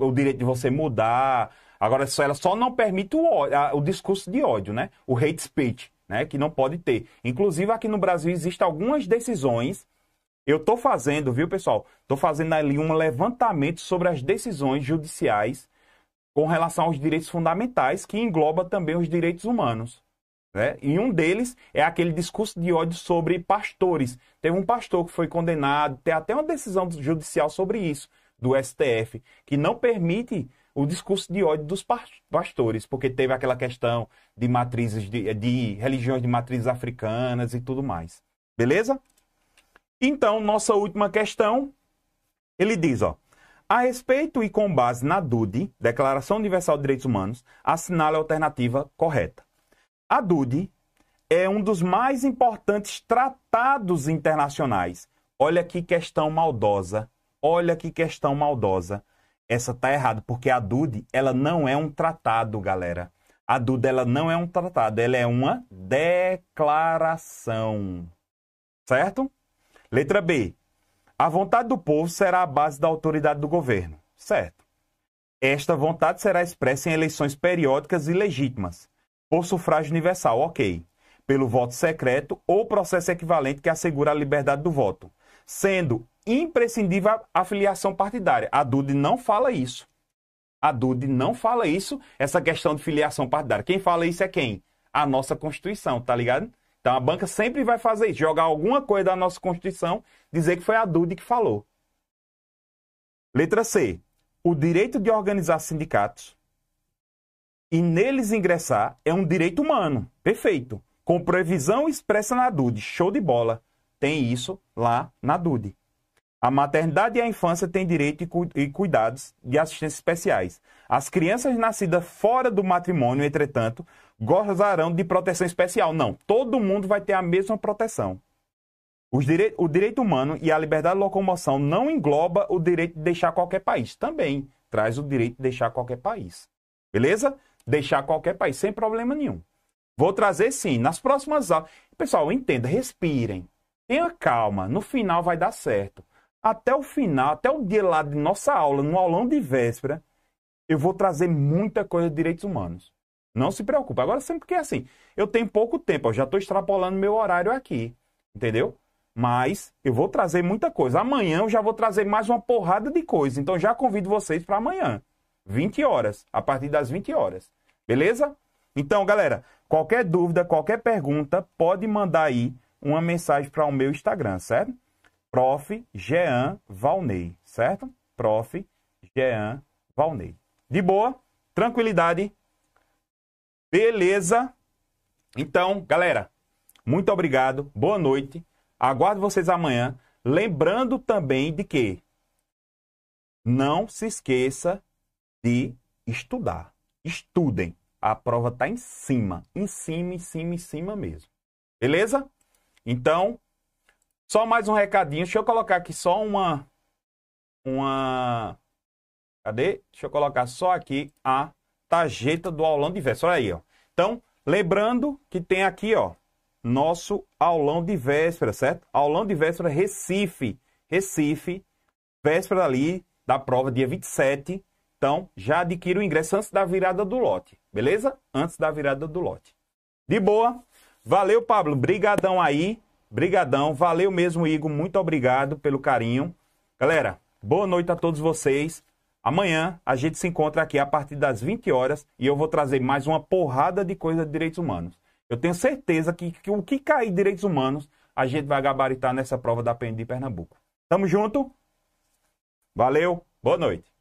O direito de você mudar. Agora, ela só não permite o, o discurso de ódio, né? O hate speech, né? Que não pode ter. Inclusive, aqui no Brasil, existem algumas decisões eu estou fazendo, viu, pessoal? Estou fazendo ali um levantamento sobre as decisões judiciais com relação aos direitos fundamentais, que engloba também os direitos humanos. Né? E um deles é aquele discurso de ódio sobre pastores. Teve um pastor que foi condenado, tem até uma decisão judicial sobre isso, do STF, que não permite o discurso de ódio dos pastores, porque teve aquela questão de matrizes de, de religiões de matrizes africanas e tudo mais. Beleza? Então, nossa última questão, ele diz, ó, a respeito e com base na DUDE, Declaração Universal de Direitos Humanos, assinale a alternativa correta. A DUDE é um dos mais importantes tratados internacionais. Olha que questão maldosa. Olha que questão maldosa. Essa tá errada, porque a DUDE, ela não é um tratado, galera. A DUDE, ela não é um tratado, ela é uma declaração. Certo? Letra B. A vontade do povo será a base da autoridade do governo. Certo. Esta vontade será expressa em eleições periódicas e legítimas, por sufrágio universal, ok, pelo voto secreto ou processo equivalente que assegura a liberdade do voto, sendo imprescindível a filiação partidária. A DUD não fala isso. A DUD não fala isso, essa questão de filiação partidária. Quem fala isso é quem? A nossa Constituição, tá ligado? Então a banca sempre vai fazer isso, jogar alguma coisa da nossa Constituição, dizer que foi a Dude que falou. Letra C. O direito de organizar sindicatos e neles ingressar é um direito humano. Perfeito. Com previsão expressa na DUD. Show de bola. Tem isso lá na DUD. A maternidade e a infância têm direito e cuidados de assistência especiais. As crianças nascidas fora do matrimônio, entretanto, gozarão de proteção especial. Não, todo mundo vai ter a mesma proteção. O direito humano e a liberdade de locomoção não engloba o direito de deixar qualquer país. Também traz o direito de deixar qualquer país. Beleza? Deixar qualquer país, sem problema nenhum. Vou trazer sim, nas próximas aulas. Pessoal, entenda, respirem. Tenha calma, no final vai dar certo. Até o final, até o dia lá de nossa aula, no aulão de véspera, eu vou trazer muita coisa de direitos humanos. Não se preocupe. Agora, sempre que é assim, eu tenho pouco tempo, eu já estou extrapolando meu horário aqui, entendeu? Mas eu vou trazer muita coisa. Amanhã eu já vou trazer mais uma porrada de coisa. Então já convido vocês para amanhã, 20 horas, a partir das 20 horas. Beleza? Então, galera, qualquer dúvida, qualquer pergunta, pode mandar aí uma mensagem para o meu Instagram, certo? Prof. Jean Valnei, certo? Prof. Jean Valnei. De boa, tranquilidade. Beleza? Então, galera, muito obrigado, boa noite. Aguardo vocês amanhã. Lembrando também de que não se esqueça de estudar. Estudem. A prova está em cima, em cima, em cima, em cima mesmo. Beleza? Então, Só mais um recadinho. Deixa eu colocar aqui só uma. Uma. Cadê? Deixa eu colocar só aqui a tarjeta do aulão véspera. Olha aí, ó. Então, lembrando que tem aqui, ó, nosso aulão de véspera, certo? Aulão de véspera Recife. Recife, véspera ali da prova, dia 27. Então, já adquira o ingresso antes da virada do lote, beleza? Antes da virada do lote. De boa. Valeu, Pablo. Brigadão aí. Brigadão. Valeu mesmo, Igor. Muito obrigado pelo carinho. Galera, boa noite a todos vocês. Amanhã a gente se encontra aqui a partir das 20 horas e eu vou trazer mais uma porrada de coisa de direitos humanos. Eu tenho certeza que, que o que cair direitos humanos, a gente vai gabaritar nessa prova da PN de Pernambuco. Tamo junto? Valeu, boa noite.